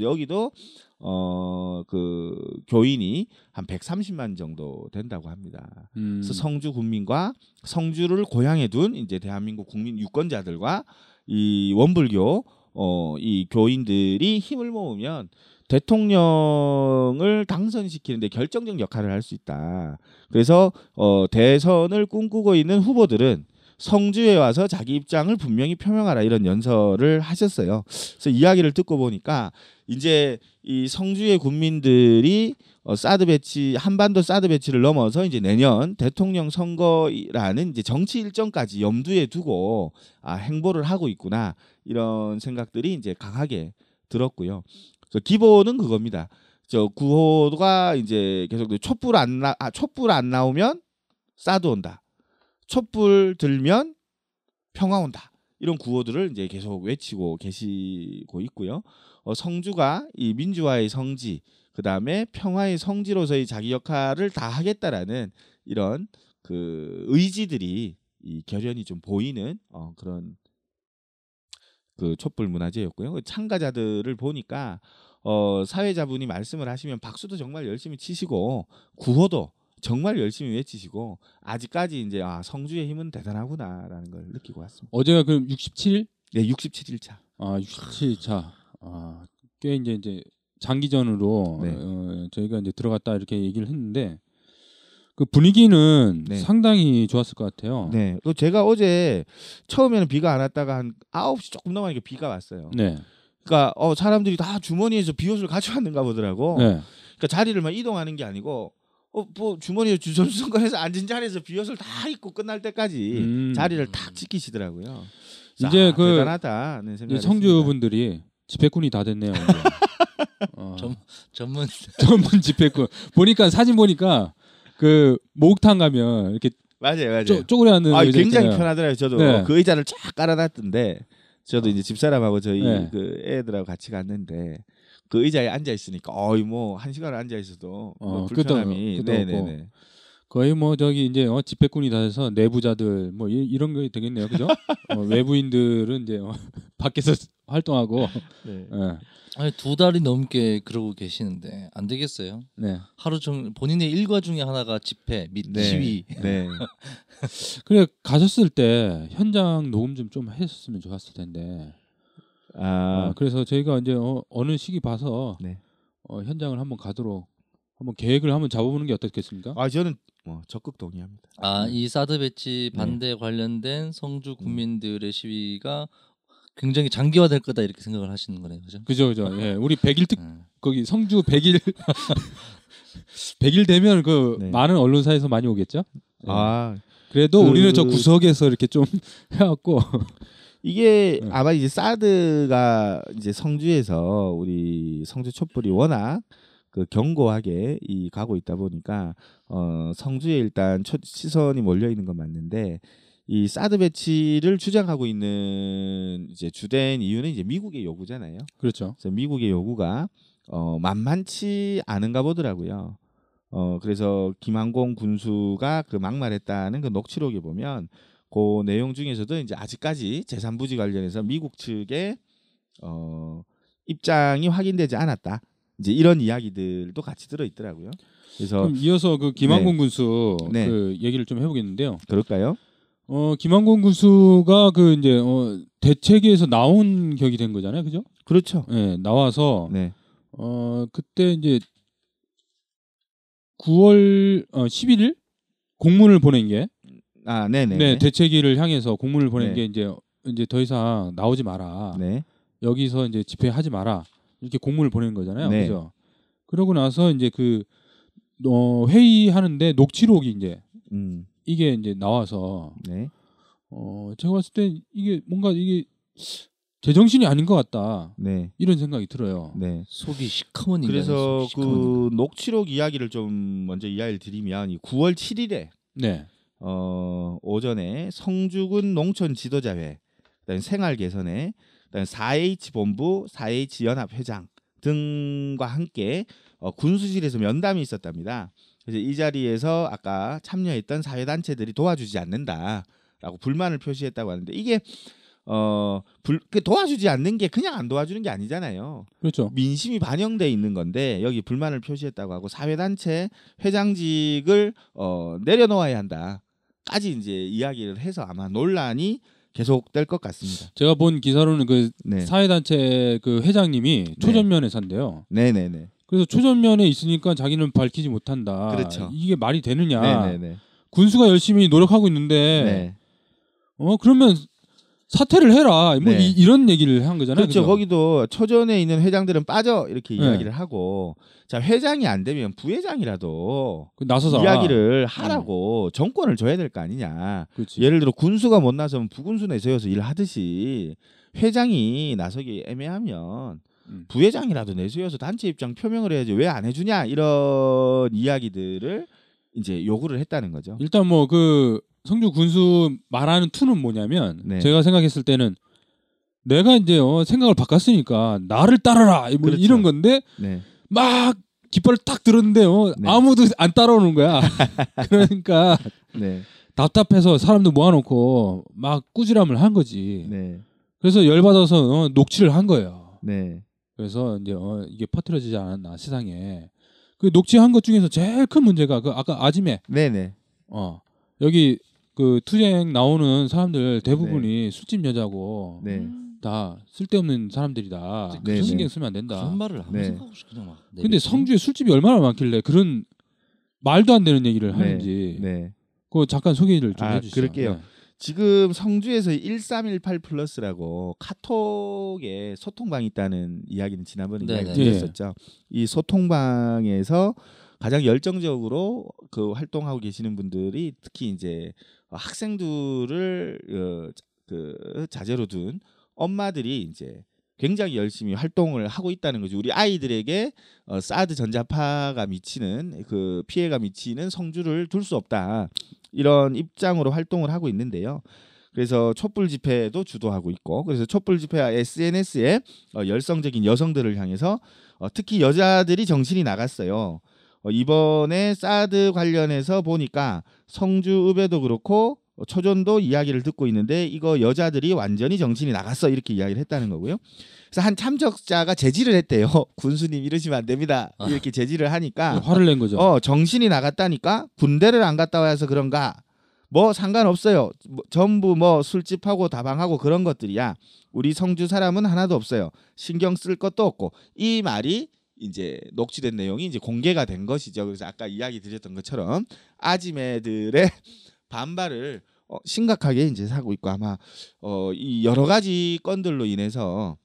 여기도 어 그 교인이 한 130만 정도 된다고 합니다. 음. 그래서 성주 군민과 성주를 고향에 둔 이제 대한민국 국민 유권자들과 이 원불교 어 이 교인들이 힘을 모으면 대통령을 당선시키는데 결정적 역할을 할 수 있다. 그래서 어 대선을 꿈꾸고 있는 후보들은 성주에 와서 자기 입장을 분명히 표명하라 이런 연설을 하셨어요. 그래서 이야기를 듣고 보니까 이제 이 성주의 국민들이 어, 사드 배치 한반도 사드 배치를 넘어서 이제 내년 대통령 선거라는 이제 정치 일정까지 염두에 두고 아 행보를 하고 있구나 이런 생각들이 이제 강하게 들었고요. 그래서 기본은 그겁니다. 저 구호가 이제 계속 촛불 안 나, 아, 촛불 안 나오면 사드 온다. 촛불 들면 평화 온다. 이런 구호들을 이제 계속 외치고 계시고 있고요. 어, 성주가 이 민주화의 성지, 그 다음에 평화의 성지로서의 자기 역할을 다 하겠다라는 이런 그 의지들이 이 결연히 좀 보이는 어, 그런 그 촛불 문화제였고요. 그 참가자들을 보니까 어, 사회자분이 말씀을 하시면 박수도 정말 열심히 치시고 구호도 정말 열심히 외치시고 아직까지 이제 아 성주의 힘은 대단하구나라는 걸 느끼고 왔습니다. 어제가 그럼 67일? 네, 67일 차. 아 67차. 아 꽤 이제 이제 장기전으로 네. 어, 저희가 이제 들어갔다 이렇게 얘기를 했는데 그 분위기는 네. 상당히 좋았을 것 같아요. 네. 또 제가 어제 처음에는 비가 안 왔다가 한 9시 조금 넘어가니까 비가 왔어요. 네. 그러니까 어 사람들이 다 주머니에서 비옷을 가져왔는가 보더라고. 네. 그러니까 자리를 막 이동하는 게 아니고 어 뭐 주머니에 주섬주섬거려서 앉은 자리에서 비옷을 다 입고 끝날 때까지 음. 자리를 탁 지키시더라고요. 이제 아, 그 대단하다는 생각이 성주 분들이 집회꾼이 다 됐네요. <laughs> 어, 전- 전문 <laughs> 전문 집회꾼 보니까 사진 보니까 그 목욕탕 가면 이렇게 맞아요, 맞아요. 쪼, 쪼그려 앉는 아, 굉장히 있잖아요. 편하더라고요. 저도 네. 그 의자를 쫙 깔아놨던데 저도 이제 집사람하고 저희 네. 그 애들하고 같이 갔는데 그 의자에 앉아 있으니까 어이 뭐 한 시간을 앉아 있어도 뭐 어, 불편함이 네네네 거의 뭐 저기 이제 어, 집배꾼이 다 해서 내부자들 뭐 이, 런거 되겠네요, 그죠? 어, <laughs> 외부인들은 이제 어, <laughs> 밖에서 활동하고 네. 예, 아니 두 달이 넘게 그러고 계시는데 안 되겠어요. 네. 하루 종일 본인의 일과 중에 하나가 집회 및 네. 시위. 네. <laughs> 그래 가셨을 때 현장 녹음 좀 좀 했었으면 좋았을 텐데. 아, 어, 그래서 저희가 이제 어, 어느 시기 봐서 네. 어, 현장을 한번 가도록 한번 계획을 한번 잡아보는 게 어떻겠습니까? 아 저는 뭐 적극 동의합니다. 아, 이 사드 배치 네. 반대 관련된 음. 성주 국민들의 시위가 굉장히 장기화될 거다 이렇게 생각을 하시는 거네요, 그죠? 그죠, 그죠. 예, 우리 100일 특 음. 거기 성주 100일 100일 <laughs> 되면 그 네. 많은 언론사에서 많이 오겠죠? 예. 아 그래도 그- 우리는 저 구석에서 이렇게 좀 <laughs> 해갖고 이게 네. 아마 이제 사드가 이제 성주에서 우리 성주 촛불이 워낙 그 견고하게 이 가고 있다 보니까 어 성주에 일단 초, 시선이 몰려 있는 건 맞는데 이 사드 배치를 주장하고 있는 이제 주된 이유는 이제 미국의 요구잖아요. 그렇죠. 그래서 미국의 요구가 어 만만치 않은가 보더라고요. 어 그래서 김항공 군수가 그 막말했다는 그 녹취록에 보면 그 내용 중에서도 이제 아직까지 재산부지 관련해서 미국 측의 어 입장이 확인되지 않았다. 이제 이런 이야기들도 같이 들어 있더라고요. 그래서 그럼 이어서 그 김한곤 군수 네. 그 얘기를 좀 해보겠는데요. 그럴까요? 어 김한곤 군수가 그 이제 어, 대책위에서 나온 격이 된 거잖아요, 그죠? 그렇죠. 예, 나와서 네. 어 그때 이제 9월 어, 11일 공문을 보낸 게 아, 네네. 네, 대책위를 향해서 공문을 보낸 네. 게 이제 이제 더 이상 나오지 마라. 네. 여기서 이제 집회하지 마라. 이렇게 공문을 보낸 거잖아요. 네. 그죠? 그러고 나서 이제 그 어, 회의하는데 녹취록이 이제 음. 이게 이제 나와서 네. 어, 제가 봤을 때 이게 뭔가 이게 제정신이 아닌 것 같다. 네. 이런 생각이 들어요. 네. 속이 시커먼 인간. 그래서 시커먼 인간. 그 녹취록 이야기를 좀 먼저 이야기를 드리면 이 9월 7일에 네. 어, 오전에 성주군 농촌 지도자회, 그다음에 생활 개선회, 그다음에 4H 본부, 4H 연합 회장 등과 함께 어, 군수실에서 면담이 있었답니다. 그래서 이 자리에서 아까 참여했던 사회 단체들이 도와주지 않는다라고 불만을 표시했다고 하는데 이게 어, 불, 그 도와주지 않는 게 그냥 안 도와주는 게 아니잖아요. 그렇죠. 민심이 반영돼 있는 건데 여기 불만을 표시했다고 하고 사회단체 회장직을 어, 내려놓아야 한다 까지 이제 이야기를 해서 아마 논란이 계속될 것 같습니다. 제가 본 기사로는 그 네, 사회단체 그 회장님이 초전면에 산대요. 네, 네, 네, 그래서 초전면에 있으니까 자기는 밝히지 못한다. 그렇죠. 이게 말이 되느냐? 네, 네, 네. 군수가 열심히 노력하고 있는데 네. 어 그러면 사퇴를 해라. 뭐 네. 이, 런 얘기를 한 거잖아요. 그렇죠. 그죠? 거기도 초전에 있는 회장들은 빠져 이렇게 네. 이야기를 하고 자 회장이 안 되면 부회장이라도 그 나서서 이야기를 하라고 정권을 줘야 될 거 아니냐. 그렇지. 예를 들어 군수가 못 나서면 부군수 내세워서 일하듯이 회장이 나서기 애매하면 음. 부회장이라도 내세워서 단체 입장 표명을 해야지 왜 안 해주냐 이런 이야기들을 이제 요구를 했다는 거죠. 일단 뭐 그 성주 군수 말하는 투는 뭐냐면 네. 제가 생각했을 때는 내가 이제 어, 생각을 바꿨으니까 나를 따르라 뭐 그렇죠. 이런 건데 네, 막 깃발을 딱 들었는데 어, 네. 아무도 안 따라오는 거야. <laughs> 그러니까 네, 답답해서 사람들 모아놓고 막 꾸지람을 한 거지. 네, 그래서 열받아서 어, 녹취를 한 거예요. 네, 그래서 이제 어, 이게 퍼뜨려지지 않았나 세상에. 그 녹취한 것 중에서 제일 큰 문제가 그 아까 아지매 네, 네, 어 여기 그 투쟁 나오는 사람들 대부분이 술집 여자고 네. 다 쓸데없는 사람들이다. 네, 신경 네. 쓰면 안 된다. 그런 말을 아무 네. 생각 없이 그냥 막. 근데. 성주에 술집이 얼마나 많길래 그런 말도 안 되는 얘기를 하는지 네. 그거 잠깐 소개를 좀 아, 해주시죠. 그럴게요. 네. 지금 성주에서 1318 플러스라고 카톡에 소통방이 있다는 이야기는 지난번에 네네. 이야기 드렸었죠. 이 소통방에서 가장 열정적으로 그 활동하고 계시는 분들이 특히 이제 학생들을 어, 그 자제로 둔 엄마들이 이제 굉장히 열심히 활동을 하고 있다는 거죠. 우리 아이들에게 어, 사드 전자파가 미치는 그 피해가 미치는 성주를 둘 수 없다. 이런 입장으로 활동을 하고 있는데요. 그래서 촛불 집회도 주도하고 있고 그래서 촛불 집회와 SNS에 어, 열성적인 여성들을 향해서 어, 특히 여자들이 정신이 나갔어요. 어, 이번에 사드 관련해서 보니까 성주읍에도 그렇고 어, 초전도 이야기를 듣고 있는데 이거 여자들이 완전히 정신이 나갔어 이렇게 이야기를 했다는 거고요. 그래서 한 참석자가 제지를 했대요. <laughs> 군수님 이러시면 안 됩니다. 이렇게 제지를 하니까 화를 낸 거죠. 어 정신이 나갔다니까 군대를 안 갔다 와서 그런가 뭐 상관없어요 뭐, 전부 뭐 술집하고 다방하고 그런 것들이야 우리 성주 사람은 하나도 없어요 신경 쓸 것도 없고 이 말이 이제 녹취된 내용이 이제 공개가 된 것이죠 그래서 아까 이야기 드렸던 것처럼 아지매들의 <laughs> 반발을 어, 심각하게 이제 사고 있고 아마 어, 이 여러 가지 건들로 인해서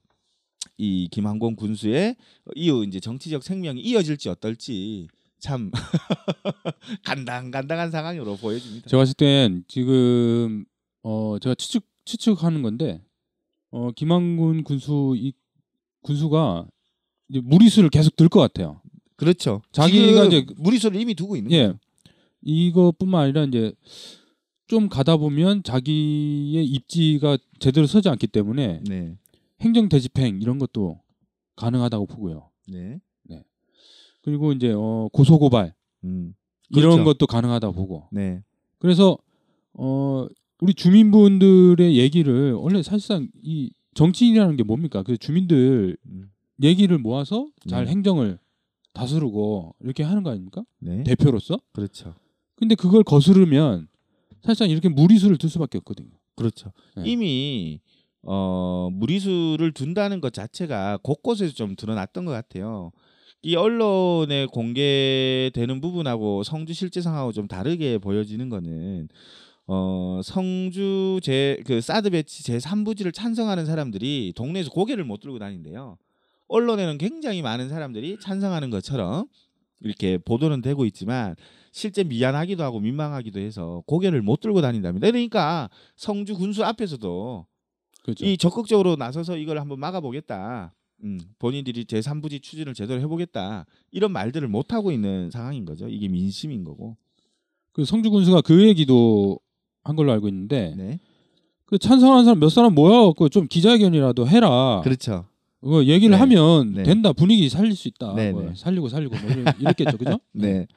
이 김항공 군수의 이후 이제 정치적 생명이 이어질지 어떨지 참 <laughs> 간당간당한 상황으로 보여집니다. 제가 봤을 땐 지금 어 제가 추측 추측하는 건데 어 김한군 군수 이 군수가 무리수를 계속 들 것 같아요. 그렇죠. 자기가 이제 무리수를 이미 두고 있는 예. 거죠. 이것뿐만 아니라 이제 좀 가다 보면 자기의 입지가 제대로 서지 않기 때문에 네, 행정 대집행 이런 것도 가능하다고 보고요. 네, 그리고 이제 어 고소 고발 음, 이런 그렇죠. 것도 가능하다고 보고. 네, 그래서 어 우리 주민분들의 얘기를 원래 사실상 이 정치인이라는 게 뭡니까? 그 주민들 음, 얘기를 모아서 잘 네. 행정을 다스르고 이렇게 하는 거 아닙니까? 네, 대표로서. 그렇죠, 근데 그걸 거스르면 사실상 이렇게 무리수를 둘 수밖에 없거든요. 그렇죠. 네. 이미 어 무리수를 둔다는 것 자체가 곳곳에서 좀 드러났던 것 같아요. 이 언론에 공개되는 부분하고 성주 실제 상황하고 좀 다르게 보여지는 거는 어 성주 제 그 사드 배치 제 3부지를 찬성하는 사람들이 동네에서 고개를 못 들고 다닌대요. 언론에는 굉장히 많은 사람들이 찬성하는 것처럼 이렇게 보도는 되고 있지만 실제 미안하기도 하고 민망하기도 해서 고개를 못 들고 다닌답니다. 그러니까 성주 군수 앞에서도 그렇죠. 이 적극적으로 나서서 이걸 한번 막아보겠다. 음, 본인들이 제3부지 추진을 제대로 해보겠다. 이런 말들을 못 하고 있는 상황인 거죠. 이게 민심인 거고. 그 성주 군수가 그 얘기도 한 걸로 알고 있는데 네, 그 찬성하는 사람 몇 사람 모여갖고 좀 기자회견이라도 해라. 그렇죠. 어, 얘기를 네. 하면 네. 된다 분위기 살릴 수 있다. 네, 뭐 네. 살리고 살리고 뭐 이랬겠죠, 그죠? <laughs> 네.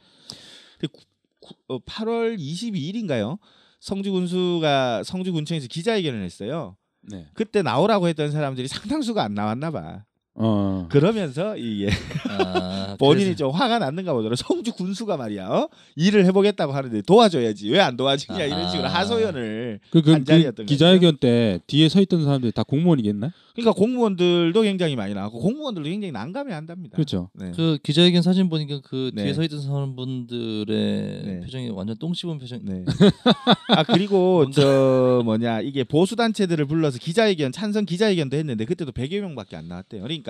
근데 구- 구- 어, 8월 22일인가요? 성주 군수가 성주 군청에서 기자회견을 했어요. 네. 그때 나오라고 했던 사람들이 상당수가 안 나왔나 봐. 어. 그러면서 이게 아, <laughs> 본인이 그래서- 좀 화가 났는가 보더라. 성주 군수가 말이야. 어? 일을 해보겠다고 하는데 도와줘야지. 왜 안 도와주냐 이런 식으로. 하소연을 그, 그, 한 자리였던 그 기자회견 때 뒤에 서 있던 사람들이 다 공무원이겠나? 그러니까 공무원들도 굉장히 많이 나왔고 공무원들도 굉장히 난감해 한답니다. 그렇죠. 네. 그 기자회견 사진 보니까 그 네. 뒤에 서 있던 사람분들의 네. 표정이 완전 똥 씹은 표정. 네. 아 그리고 <laughs> 저 뭐냐 이게 보수 단체들을 불러서 기자회견 찬성 기자회견도 했는데 그때도 100여 명밖에 안 나왔대요. 그러니까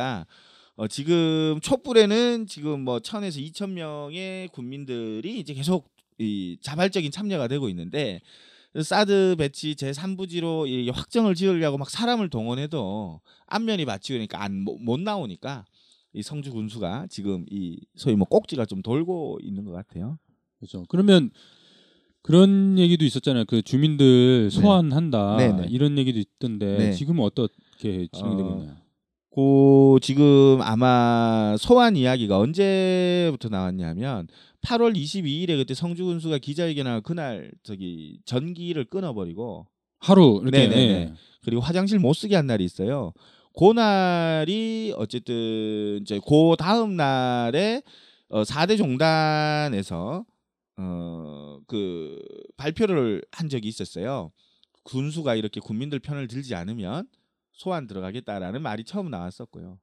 어, 지금 촛불에는 지금 뭐 천에서 2천 명의 국민들이 이제 계속 이 자발적인 참여가 되고 있는데 사드 배치 제 3부지로 이 확정을 지으려고 막 사람을 동원해도 안면이 맞추니까 안 못 나오니까 이 성주 군수가 지금 이 소위 뭐 꼭지가 좀 돌고 있는 것 같아요. 그렇죠. 그러면 그런 얘기도 있었잖아요. 그 주민들 소환한다 네, 네. 이런 얘기도 있던데 네. 지금은 어떻게 진행되고 어, 있나요? 그 지금 아마 소환 이야기가 언제부터 나왔냐면 8월 22일에 그때 성주 군수가 기자회견할 그날 저기 전기를 끊어버리고 하루 이렇게 네네네. 예. 그리고 화장실 못 쓰게 한 날이 있어요. 그 날이 어쨌든 이제 그 다음 날에 어 4대 종단에서 어 그 발표를 한 적이 있었어요. 군수가 이렇게 국민들 편을 들지 않으면 소환 들어가겠다라는 말이 처음 나왔었고요.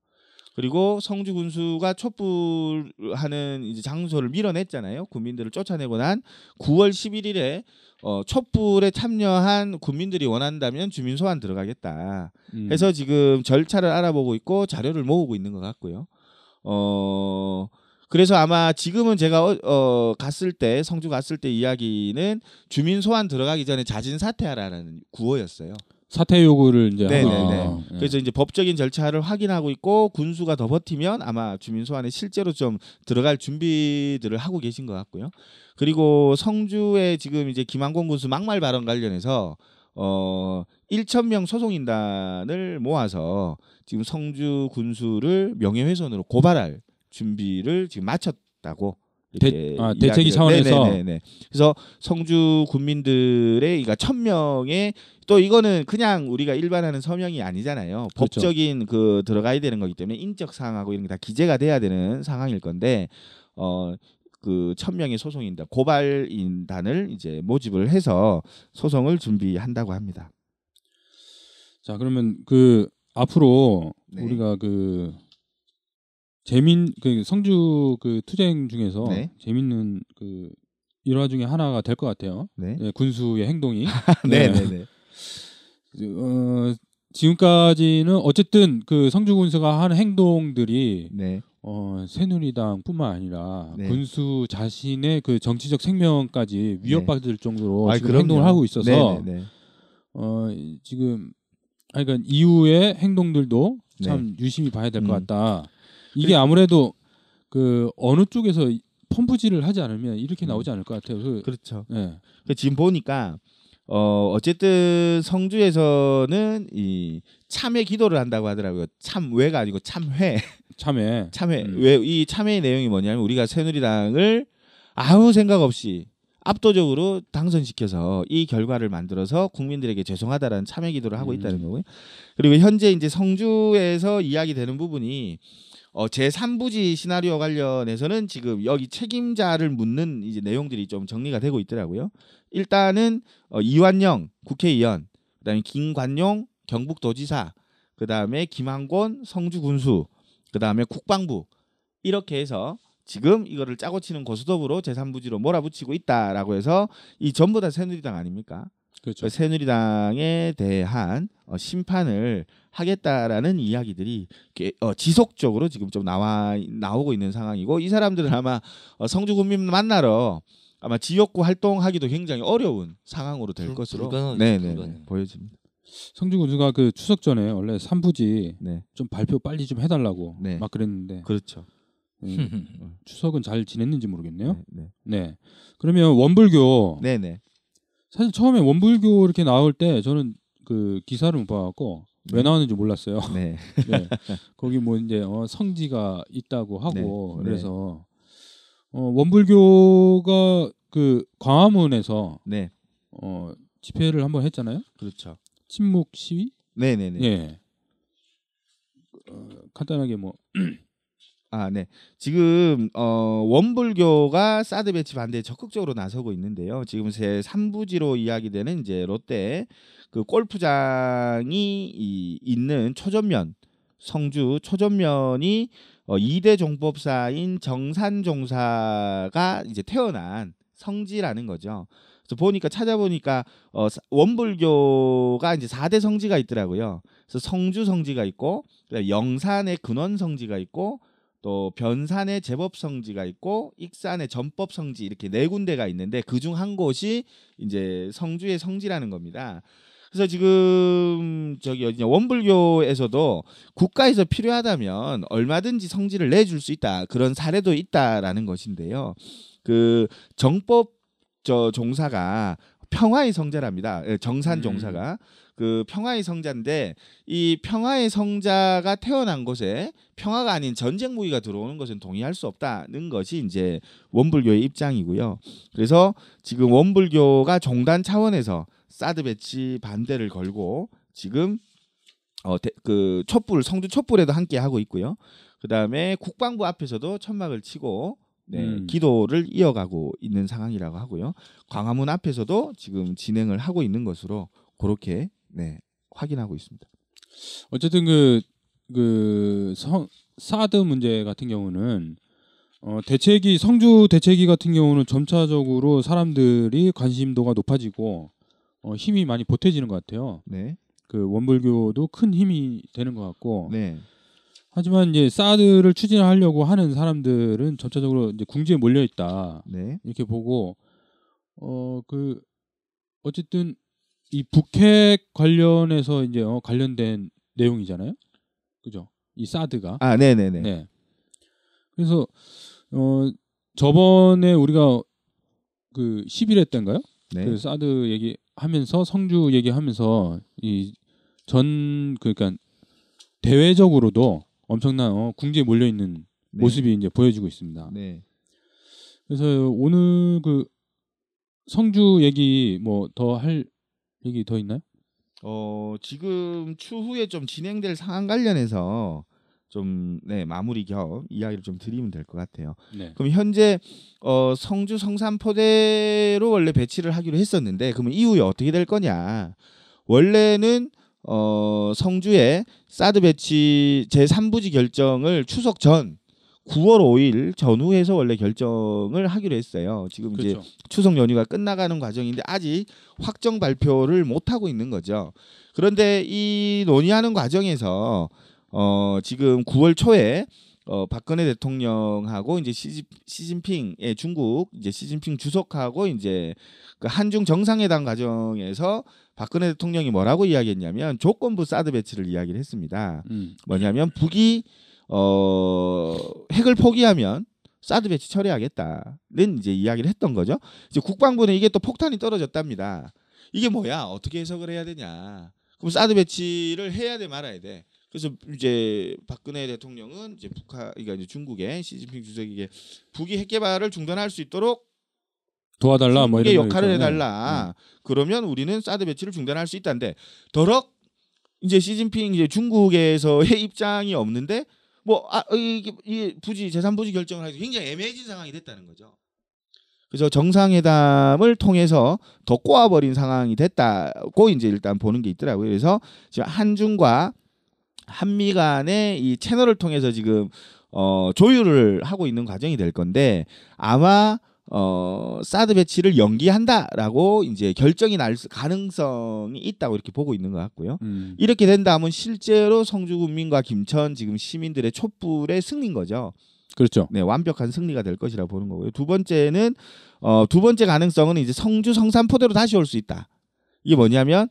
그리고 성주 군수가 촛불하는 이제 장소를 밀어냈잖아요. 국민들을 쫓아내고 난 9월 11일에 어, 촛불에 참여한 국민들이 원한다면 주민 소환 들어가겠다. 음. 해서 지금 절차를 알아보고 있고 자료를 모으고 있는 것 같고요. 어 그래서 아마 지금은 제가 어, 어, 갔을 때 성주 갔을 때 이야기는 주민 소환 들어가기 전에 자진 사퇴하라는 구호였어요. 사퇴 요구를 이제 네, 하고 네, 있네요. 예. 그래서 이제 법적인 절차를 확인하고 있고 군수가 더 버티면 아마 주민 소환에 실제로 좀 들어갈 준비들을 하고 계신 것 같고요. 그리고 성주에 지금 이제 김한권 군수 막말 발언 관련해서 어 1천 명 소송인단을 모아서 지금 성주 군수를 명예훼손으로 고발할 준비를 지금 마쳤다고. 대- 아, 대책위 차원에서? 네네네네. 그래서 성주 군민들의 그러니까 천 명의 또 이거는 그냥 우리가 일반하는 서명이 아니잖아요. 그렇죠. 법적인 그 들어가야 되는 거기 때문에 인적 사항하고 이런 게 다 기재가 돼야 되는 상황일 건데 어. 그 천명의 소송인단 고발인단을 이제 모집을 해서 소송을 준비한다고 합니다. 자 그러면 그 앞으로 네. 우리가 그 재민 그 성주 그 투쟁 중에서 네. 재밌는 그 일화 중에 하나가 될 것 같아요. 네. 예, 군수의 행동이. <laughs> 네, 네. 네, 네. 어, 지금까지는 어쨌든 그 성주 군수가 하는 행동들이 네. 어, 새누리당뿐만 아니라 네. 군수 자신의 그 정치적 생명까지 위협받을 정도로 지금 그럼요. 행동을 하고 있어서 네, 네, 네. 어, 이- 지금 아니, 그러니까 이후의 행동들도 참 네. 유심히 봐야 될것 음. 같다. 이게 아무래도 그 어느 쪽에서 이- 펌프질을 하지 않으면 이렇게 음. 나오지 않을 것 같아요. 그, 그렇죠. 예. 그 지금 보니까 어 어쨌든 성주에서는 이 참회 기도를 한다고 하더라고요. 참회가 아니고 참회. 참에 <laughs> 참회. 음. 왜이 참회의 내용이 뭐냐면 우리가 새누리당을 아무 생각 없이 압도적으로 당선시켜서 이 결과를 만들어서 국민들에게 죄송하다라는 참회 기도를 하고 음. 있다는 거고요. 그리고 현재 이제 성주에서 이야기되는 부분이 어, 제 3부지 시나리오 관련해서는 지금 여기 책임자를 묻는 이제 내용들이 좀 정리가 되고 있더라고요. 일단은 어, 이완영 국회의원, 그다음에 김관용 경북도지사, 그다음에 김한곤 성주군수, 그다음에 국방부 이렇게 해서 지금 이거를 짜고 치는 고수톱으로 제3부지로 몰아붙이고 있다라고 해서 이 전부 다 새누리당 아닙니까? 그렇죠. 그 새누리당에 대한 어, 심판을 하겠다라는 이야기들이 게- 어, 지속적으로 지금 좀 나와 나오고 있는 상황이고 이 사람들은 아마 어, 성주 국민 만나러 아마 지역구 활동하기도 굉장히 어려운 상황으로 될 불- 것으로 네네 불가능. 보여집니다. 성주 군수가 그 추석 전에 원래 3부지 네, 좀 발표 빨리 좀 해달라고 네. 막 그랬는데 그렇죠. 음, 추석은 잘 지냈는지 모르겠네요. 네, 네. 그러면 원불교 네, 네. 사실 처음에 원불교 이렇게 나올 때 저는 그 기사를 못 봐갖고 왜 네. 나왔는지 몰랐어요. 네. <laughs> 네. 거기 뭐 이제 어, 성지가 있다고 하고 네. 그래서 어, 원불교가 그 광화문에서 네. 어, 집회를 한번 했잖아요. 그렇죠. 침묵 시위? 네, 네, 네. 예. 어, 간단하게 뭐 <clears throat> 아, 네. 지금 어, 원불교가 사드 배치 반대에 적극적으로 나서고 있는데요. 지금 제 3부지로 이야기되는 이제 롯데 그 골프장이 이, 있는 초전면 성주 초전면이 어, 2대 종법사인 정산 종사가 이제 태어난 성지라는 거죠. 그래서 보니까 찾아보니까 어, 사- 원불교가 이제 4대 성지가 있더라고요. 그래서 성주 성지가 있고 영산의 근원 성지가 있고 또 변산의 제법 성지가 있고 익산의 전법 성지 이렇게 네 군데가 있는데 그 중 한 곳이 이제 성주의 성지라는 겁니다. 그래서 지금 저기 어디냐 원불교에서도 국가에서 필요하다면 얼마든지 성지를 내줄 수 있다 그런 사례도 있다라는 것인데요. 그 정법 저 종사가 평화의 성자랍니다. 예, 정산 음. 종사가 그 평화의 성자인데 이 평화의 성자가 태어난 곳에 평화가 아닌 전쟁 무기가 들어오는 것은 동의할 수 없다는 것이 이제 원불교의 입장이고요. 그래서 지금 원불교가 종단 차원에서 사드 배치 반대를 걸고 지금 어그 촛불 성주 촛불에도 함께 하고 있고요. 그 다음에 국방부 앞에서도 천막을 치고 네, 음. 기도를 이어가고 있는 상황이라고 하고요. 광화문 앞에서도 지금 진행을 하고 있는 것으로 그렇게 네, 확인하고 있습니다. 어쨌든 그, 그, 성, 사드 문제 같은 경우는, 어, 대책이, 성주 대책이 같은 경우는 점차적으로 사람들이 관심도가 높아지고, 어, 힘이 많이 보태지는 것 같아요. 네. 그 원불교도 큰 힘이 되는 것 같고, 네. 하지만 이제 사드를 추진하려고 하는 사람들은 점차적으로 이제 궁지에 몰려 있다. 네. 이렇게 보고, 어, 그, 어쨌든 이 북핵 관련해서 이제 어, 관련된 내용이잖아요. 그죠? 이 사드가. 아, 네, 네, 네. 네. 그래서 어 저번에 우리가 그 11회 때인가요? 네. 그 사드 얘기하면서 성주 얘기하면서 이 전 그러니까 대외적으로도 엄청난 어, 궁지에 몰려 있는 네. 모습이 이제 보여지고 있습니다. 네. 그래서 오늘 그 성주 얘기 뭐 더 할 얘기 더 있나요? 어, 지금 추후에 좀 진행될 상황 관련해서 좀 네, 마무리 겸 이야기를 좀 드리면 될 것 같아요. 네. 그럼 현재 어, 성주 성산포대로 원래 배치를 하기로 했었는데 그러면 이후에 어떻게 될 거냐? 원래는 어, 성주에 사드 배치 제 3부지 결정을 추석 전 9월 5일 전후에서 원래 결정을 하기로 했어요. 지금 이제 그렇죠. 추석 연휴가 끝나가는 과정인데 아직 확정 발표를 못 하고 있는 거죠. 그런데 이 논의하는 과정에서 어 지금 9월 초에 어 박근혜 대통령하고 이제 시진, 시진핑의 중국 이제 시진핑 주석하고 이제 그 한중 정상회담 과정에서 박근혜 대통령이 뭐라고 이야기했냐면 조건부 사드 배치를 이야기를 했습니다. 음. 뭐냐면 북이 어 핵을 포기하면 사드 배치 처리하겠다는 이제 이야기를 했던 거죠. 이제 국방부는 이게 또 폭탄이 떨어졌답니다. 이게 뭐야? 어떻게 해석을 해야 되냐? 그럼 사드 배치를 해야 돼 말아야 돼. 그래서 이제 박근혜 대통령은 이제 북한 그러니까 이제 중국의 시진핑 주석에게 북이 핵 개발을 중단할 수 있도록 도와달라 뭐 이런 역할을. 해달라. 그러면 우리는 사드 배치를 중단할 수 있다는데 더럭 이제 시진핑 이제 중국에서의 <laughs> 입장이 없는데 뭐 아, 이게 이 부지 재산 부지 결정을 하기 굉장히 애매해진 상황이 됐다는 거죠. 그래서 정상회담을 통해서 더 꼬아버린 상황이 됐다고 이제 일단 보는 게 있더라고요. 그래서 지금 한중과 한미 간의 이 채널을 통해서 지금 어, 조율을 하고 있는 과정이 될 건데 아마 어, 사드 배치를 연기한다라고 이제 결정이 날 수- 가능성이 있다고 이렇게 보고 있는 것 같고요. 음. 이렇게 된다면 실제로 성주 군민과 김천 지금 시민들의 촛불의 승리인 거죠. 그렇죠. 네, 완벽한 승리가 될 것이라 보는 거고요. 두 번째는 어, 두 번째 가능성은 이제 성주 성산포대로 다시 올 수 있다. 이게 뭐냐면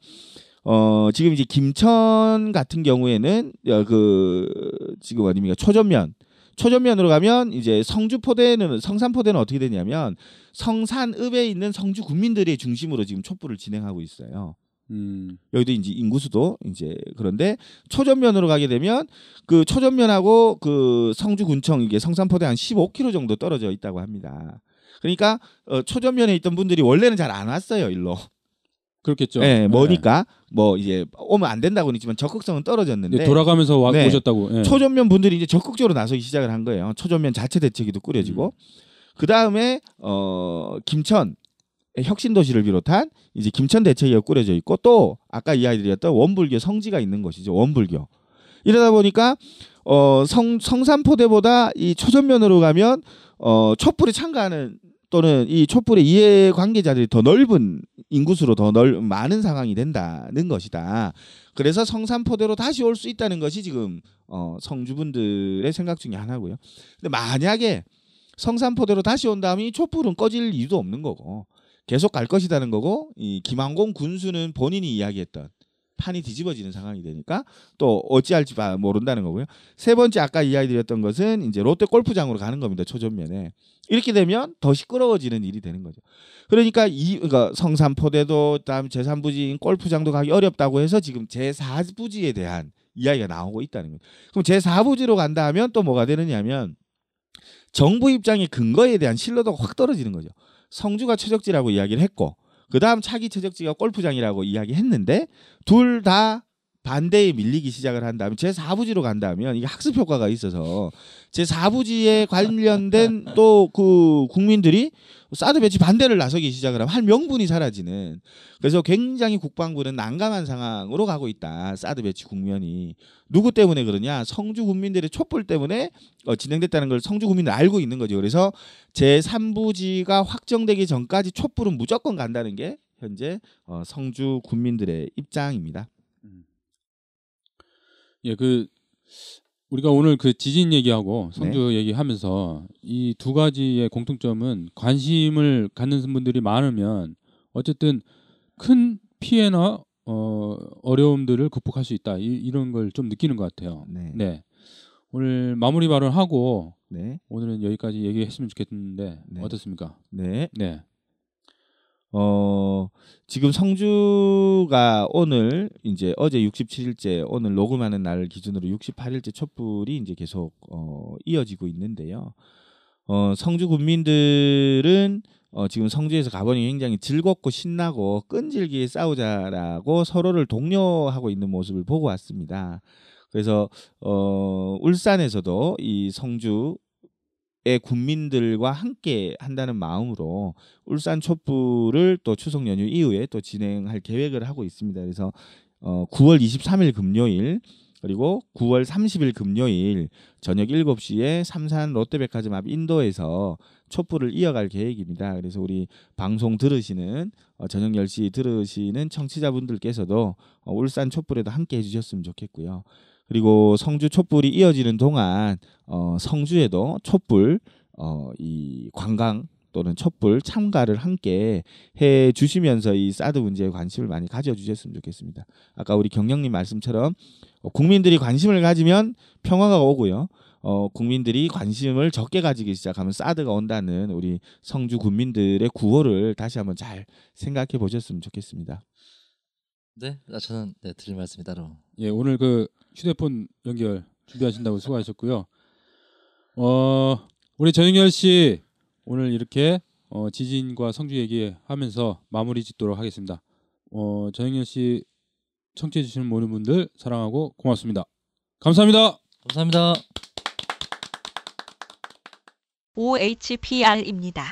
어, 지금 이제 김천 같은 경우에는 어, 그 지금 어디입니까 초전면 초전면으로 가면 이제 성주포대는 성산포대는 어떻게 되냐면 성산읍에 있는 성주 군민들의 중심으로 지금 촛불을 진행하고 있어요. 음. 여기도 이제 인구수도 이제 그런데 초전면으로 가게 되면 그 초전면하고 그 성주군청 이게 성산포대 한 15km 정도 떨어져 있다고 합니다. 그러니까 어, 초전면에 있던 분들이 원래는 잘 안 왔어요 일로. 그렇겠죠. 예, 뭐니까 뭐 이제 오면 안 된다고는 했지만 적극성은 네. 떨어졌는데 네, 돌아가면서 와, 네. 오셨다고. 예. 초전면 분들이 이제 적극적으로 나서기 시작을 한 거예요. 초전면 자체 대책위도 꾸려지고 그 다음에 어 김천 혁신 도시를 비롯한 이제 김천 대책위가 꾸려져 있고 또 아까 이야기드렸던 원불교 성지가 있는 곳이죠. 원불교. 이러다 보니까 어 성 성산포대보다 이 초전면으로 가면 어 촛불에 참가하는 또는 이 촛불의 이해 관계자들이 더 넓은 인구수로 더 넓 많은 상황이 된다는 것이다. 그래서 성산포대로 다시 올 수 있다는 것이 지금 어, 성주분들의 생각 중에 하나고요. 근데 만약에 성산포대로 다시 온다면 이 촛불은 꺼질 이유도 없는 거고 계속 갈 것이라는 거고 이 김항공 군수는 본인이 이야기했던 판이 뒤집어지는 상황이 되니까 또 어찌할지 바- 모른다는 거고요. 세 번째 아까 이야기드렸던 것은 이제 롯데 골프장으로 가는 겁니다. 초전면에 이렇게 되면 더 시끄러워지는 일이 되는 거죠. 그러니까 이 그러니까 성산포대도 다음 제3부지인 골프장도 가기 어렵다고 해서 지금 제4부지에 대한 이야기가 나오고 있다는 거예요. 그럼 제4부지로 간다 하면 또 뭐가 되느냐면 정부 입장의 근거에 대한 신뢰도가 확 떨어지는 거죠. 성주가 최적지라고 이야기를 했고 그 다음 차기 최적지가 골프장이라고 이야기했는데 둘 다 반대에 밀리기 시작을 한다면 제 4부지로 간다면 이게 학습 효과가 있어서 제 4부지에 관련된 <laughs> 또 그 국민들이 사드 배치 반대를 나서기 시작을 하면 할 명분이 사라지는 그래서 굉장히 국방부는 난감한 상황으로 가고 있다 사드 배치 국면이. 누구 때문에 그러냐? 성주 국민들의 촛불 때문에 어, 진행됐다는 걸 성주 국민들 알고 있는 거죠. 그래서 제 3부지가 확정되기 전까지 촛불은 무조건 간다는 게 현재 어, 성주 국민들의 입장입니다. 예, 그 우리가 오늘 그 지진 얘기하고 성주 네. 얘기하면서 이 두 가지의 공통점은 관심을 갖는 분들이 많으면 어쨌든 큰 피해나 어, 어려움들을 극복할 수 있다. 이, 런 걸 좀 느끼는 것 같아요. 네. 네. 오늘 마무리 발언하고 네. 오늘은 여기까지 얘기했으면 좋겠는데 네. 어떻습니까? 네. 네. 어, 지금 성주가 오늘 이제 어제 67일째 오늘 녹음하는 날 기준으로 68일째 촛불이 이제 계속 어, 이어지고 있는데요. 어, 성주 군민들은 어, 지금 성주에서 가보니 굉장히 즐겁고 신나고 끈질기게 싸우자라고 서로를 독려하고 있는 모습을 보고 왔습니다. 그래서 어, 울산에서도 이 성주 의 군민들과 함께 한다는 마음으로 울산 촛불을 또 추석 연휴 이후에 또 진행할 계획을 하고 있습니다. 그래서 어 9월 23일 금요일 그리고 9월 30일 금요일 저녁 7시에 삼산 롯데백화점 앞 인도에서 촛불을 이어갈 계획입니다. 그래서 우리 방송 들으시는 어, 저녁 10시 들으시는 청취자분들께서도 어, 울산 촛불에도 함께 해주셨으면 좋겠고요. 그리고 성주 촛불이 이어지는 동안 어, 성주에도 촛불 어, 이 관광 또는 촛불 참가를 함께 해 주시면서 이 사드 문제에 관심을 많이 가져 주셨으면 좋겠습니다. 아까 우리 경영님 말씀처럼 어, 국민들이 관심을 가지면 평화가 오고요. 어, 국민들이 관심을 적게 가지기 시작하면 사드가 온다는 우리 성주 군민들의 구호를 다시 한번 잘 생각해 보셨으면 좋겠습니다. 네, 아, 저는 네, 드릴 말씀이 따로. 예, 오늘 그 휴대폰 연결 준비하신다고 수고하셨고요. 어, 우리 전영열 씨 오늘 이렇게 어, 지진과 성주 얘기하면서 마무리 짓도록 하겠습니다. 어, 전영열 씨 청취해 주시는 모든 분들 사랑하고 고맙습니다. 감사합니다. 감사합니다. OHPR입니다.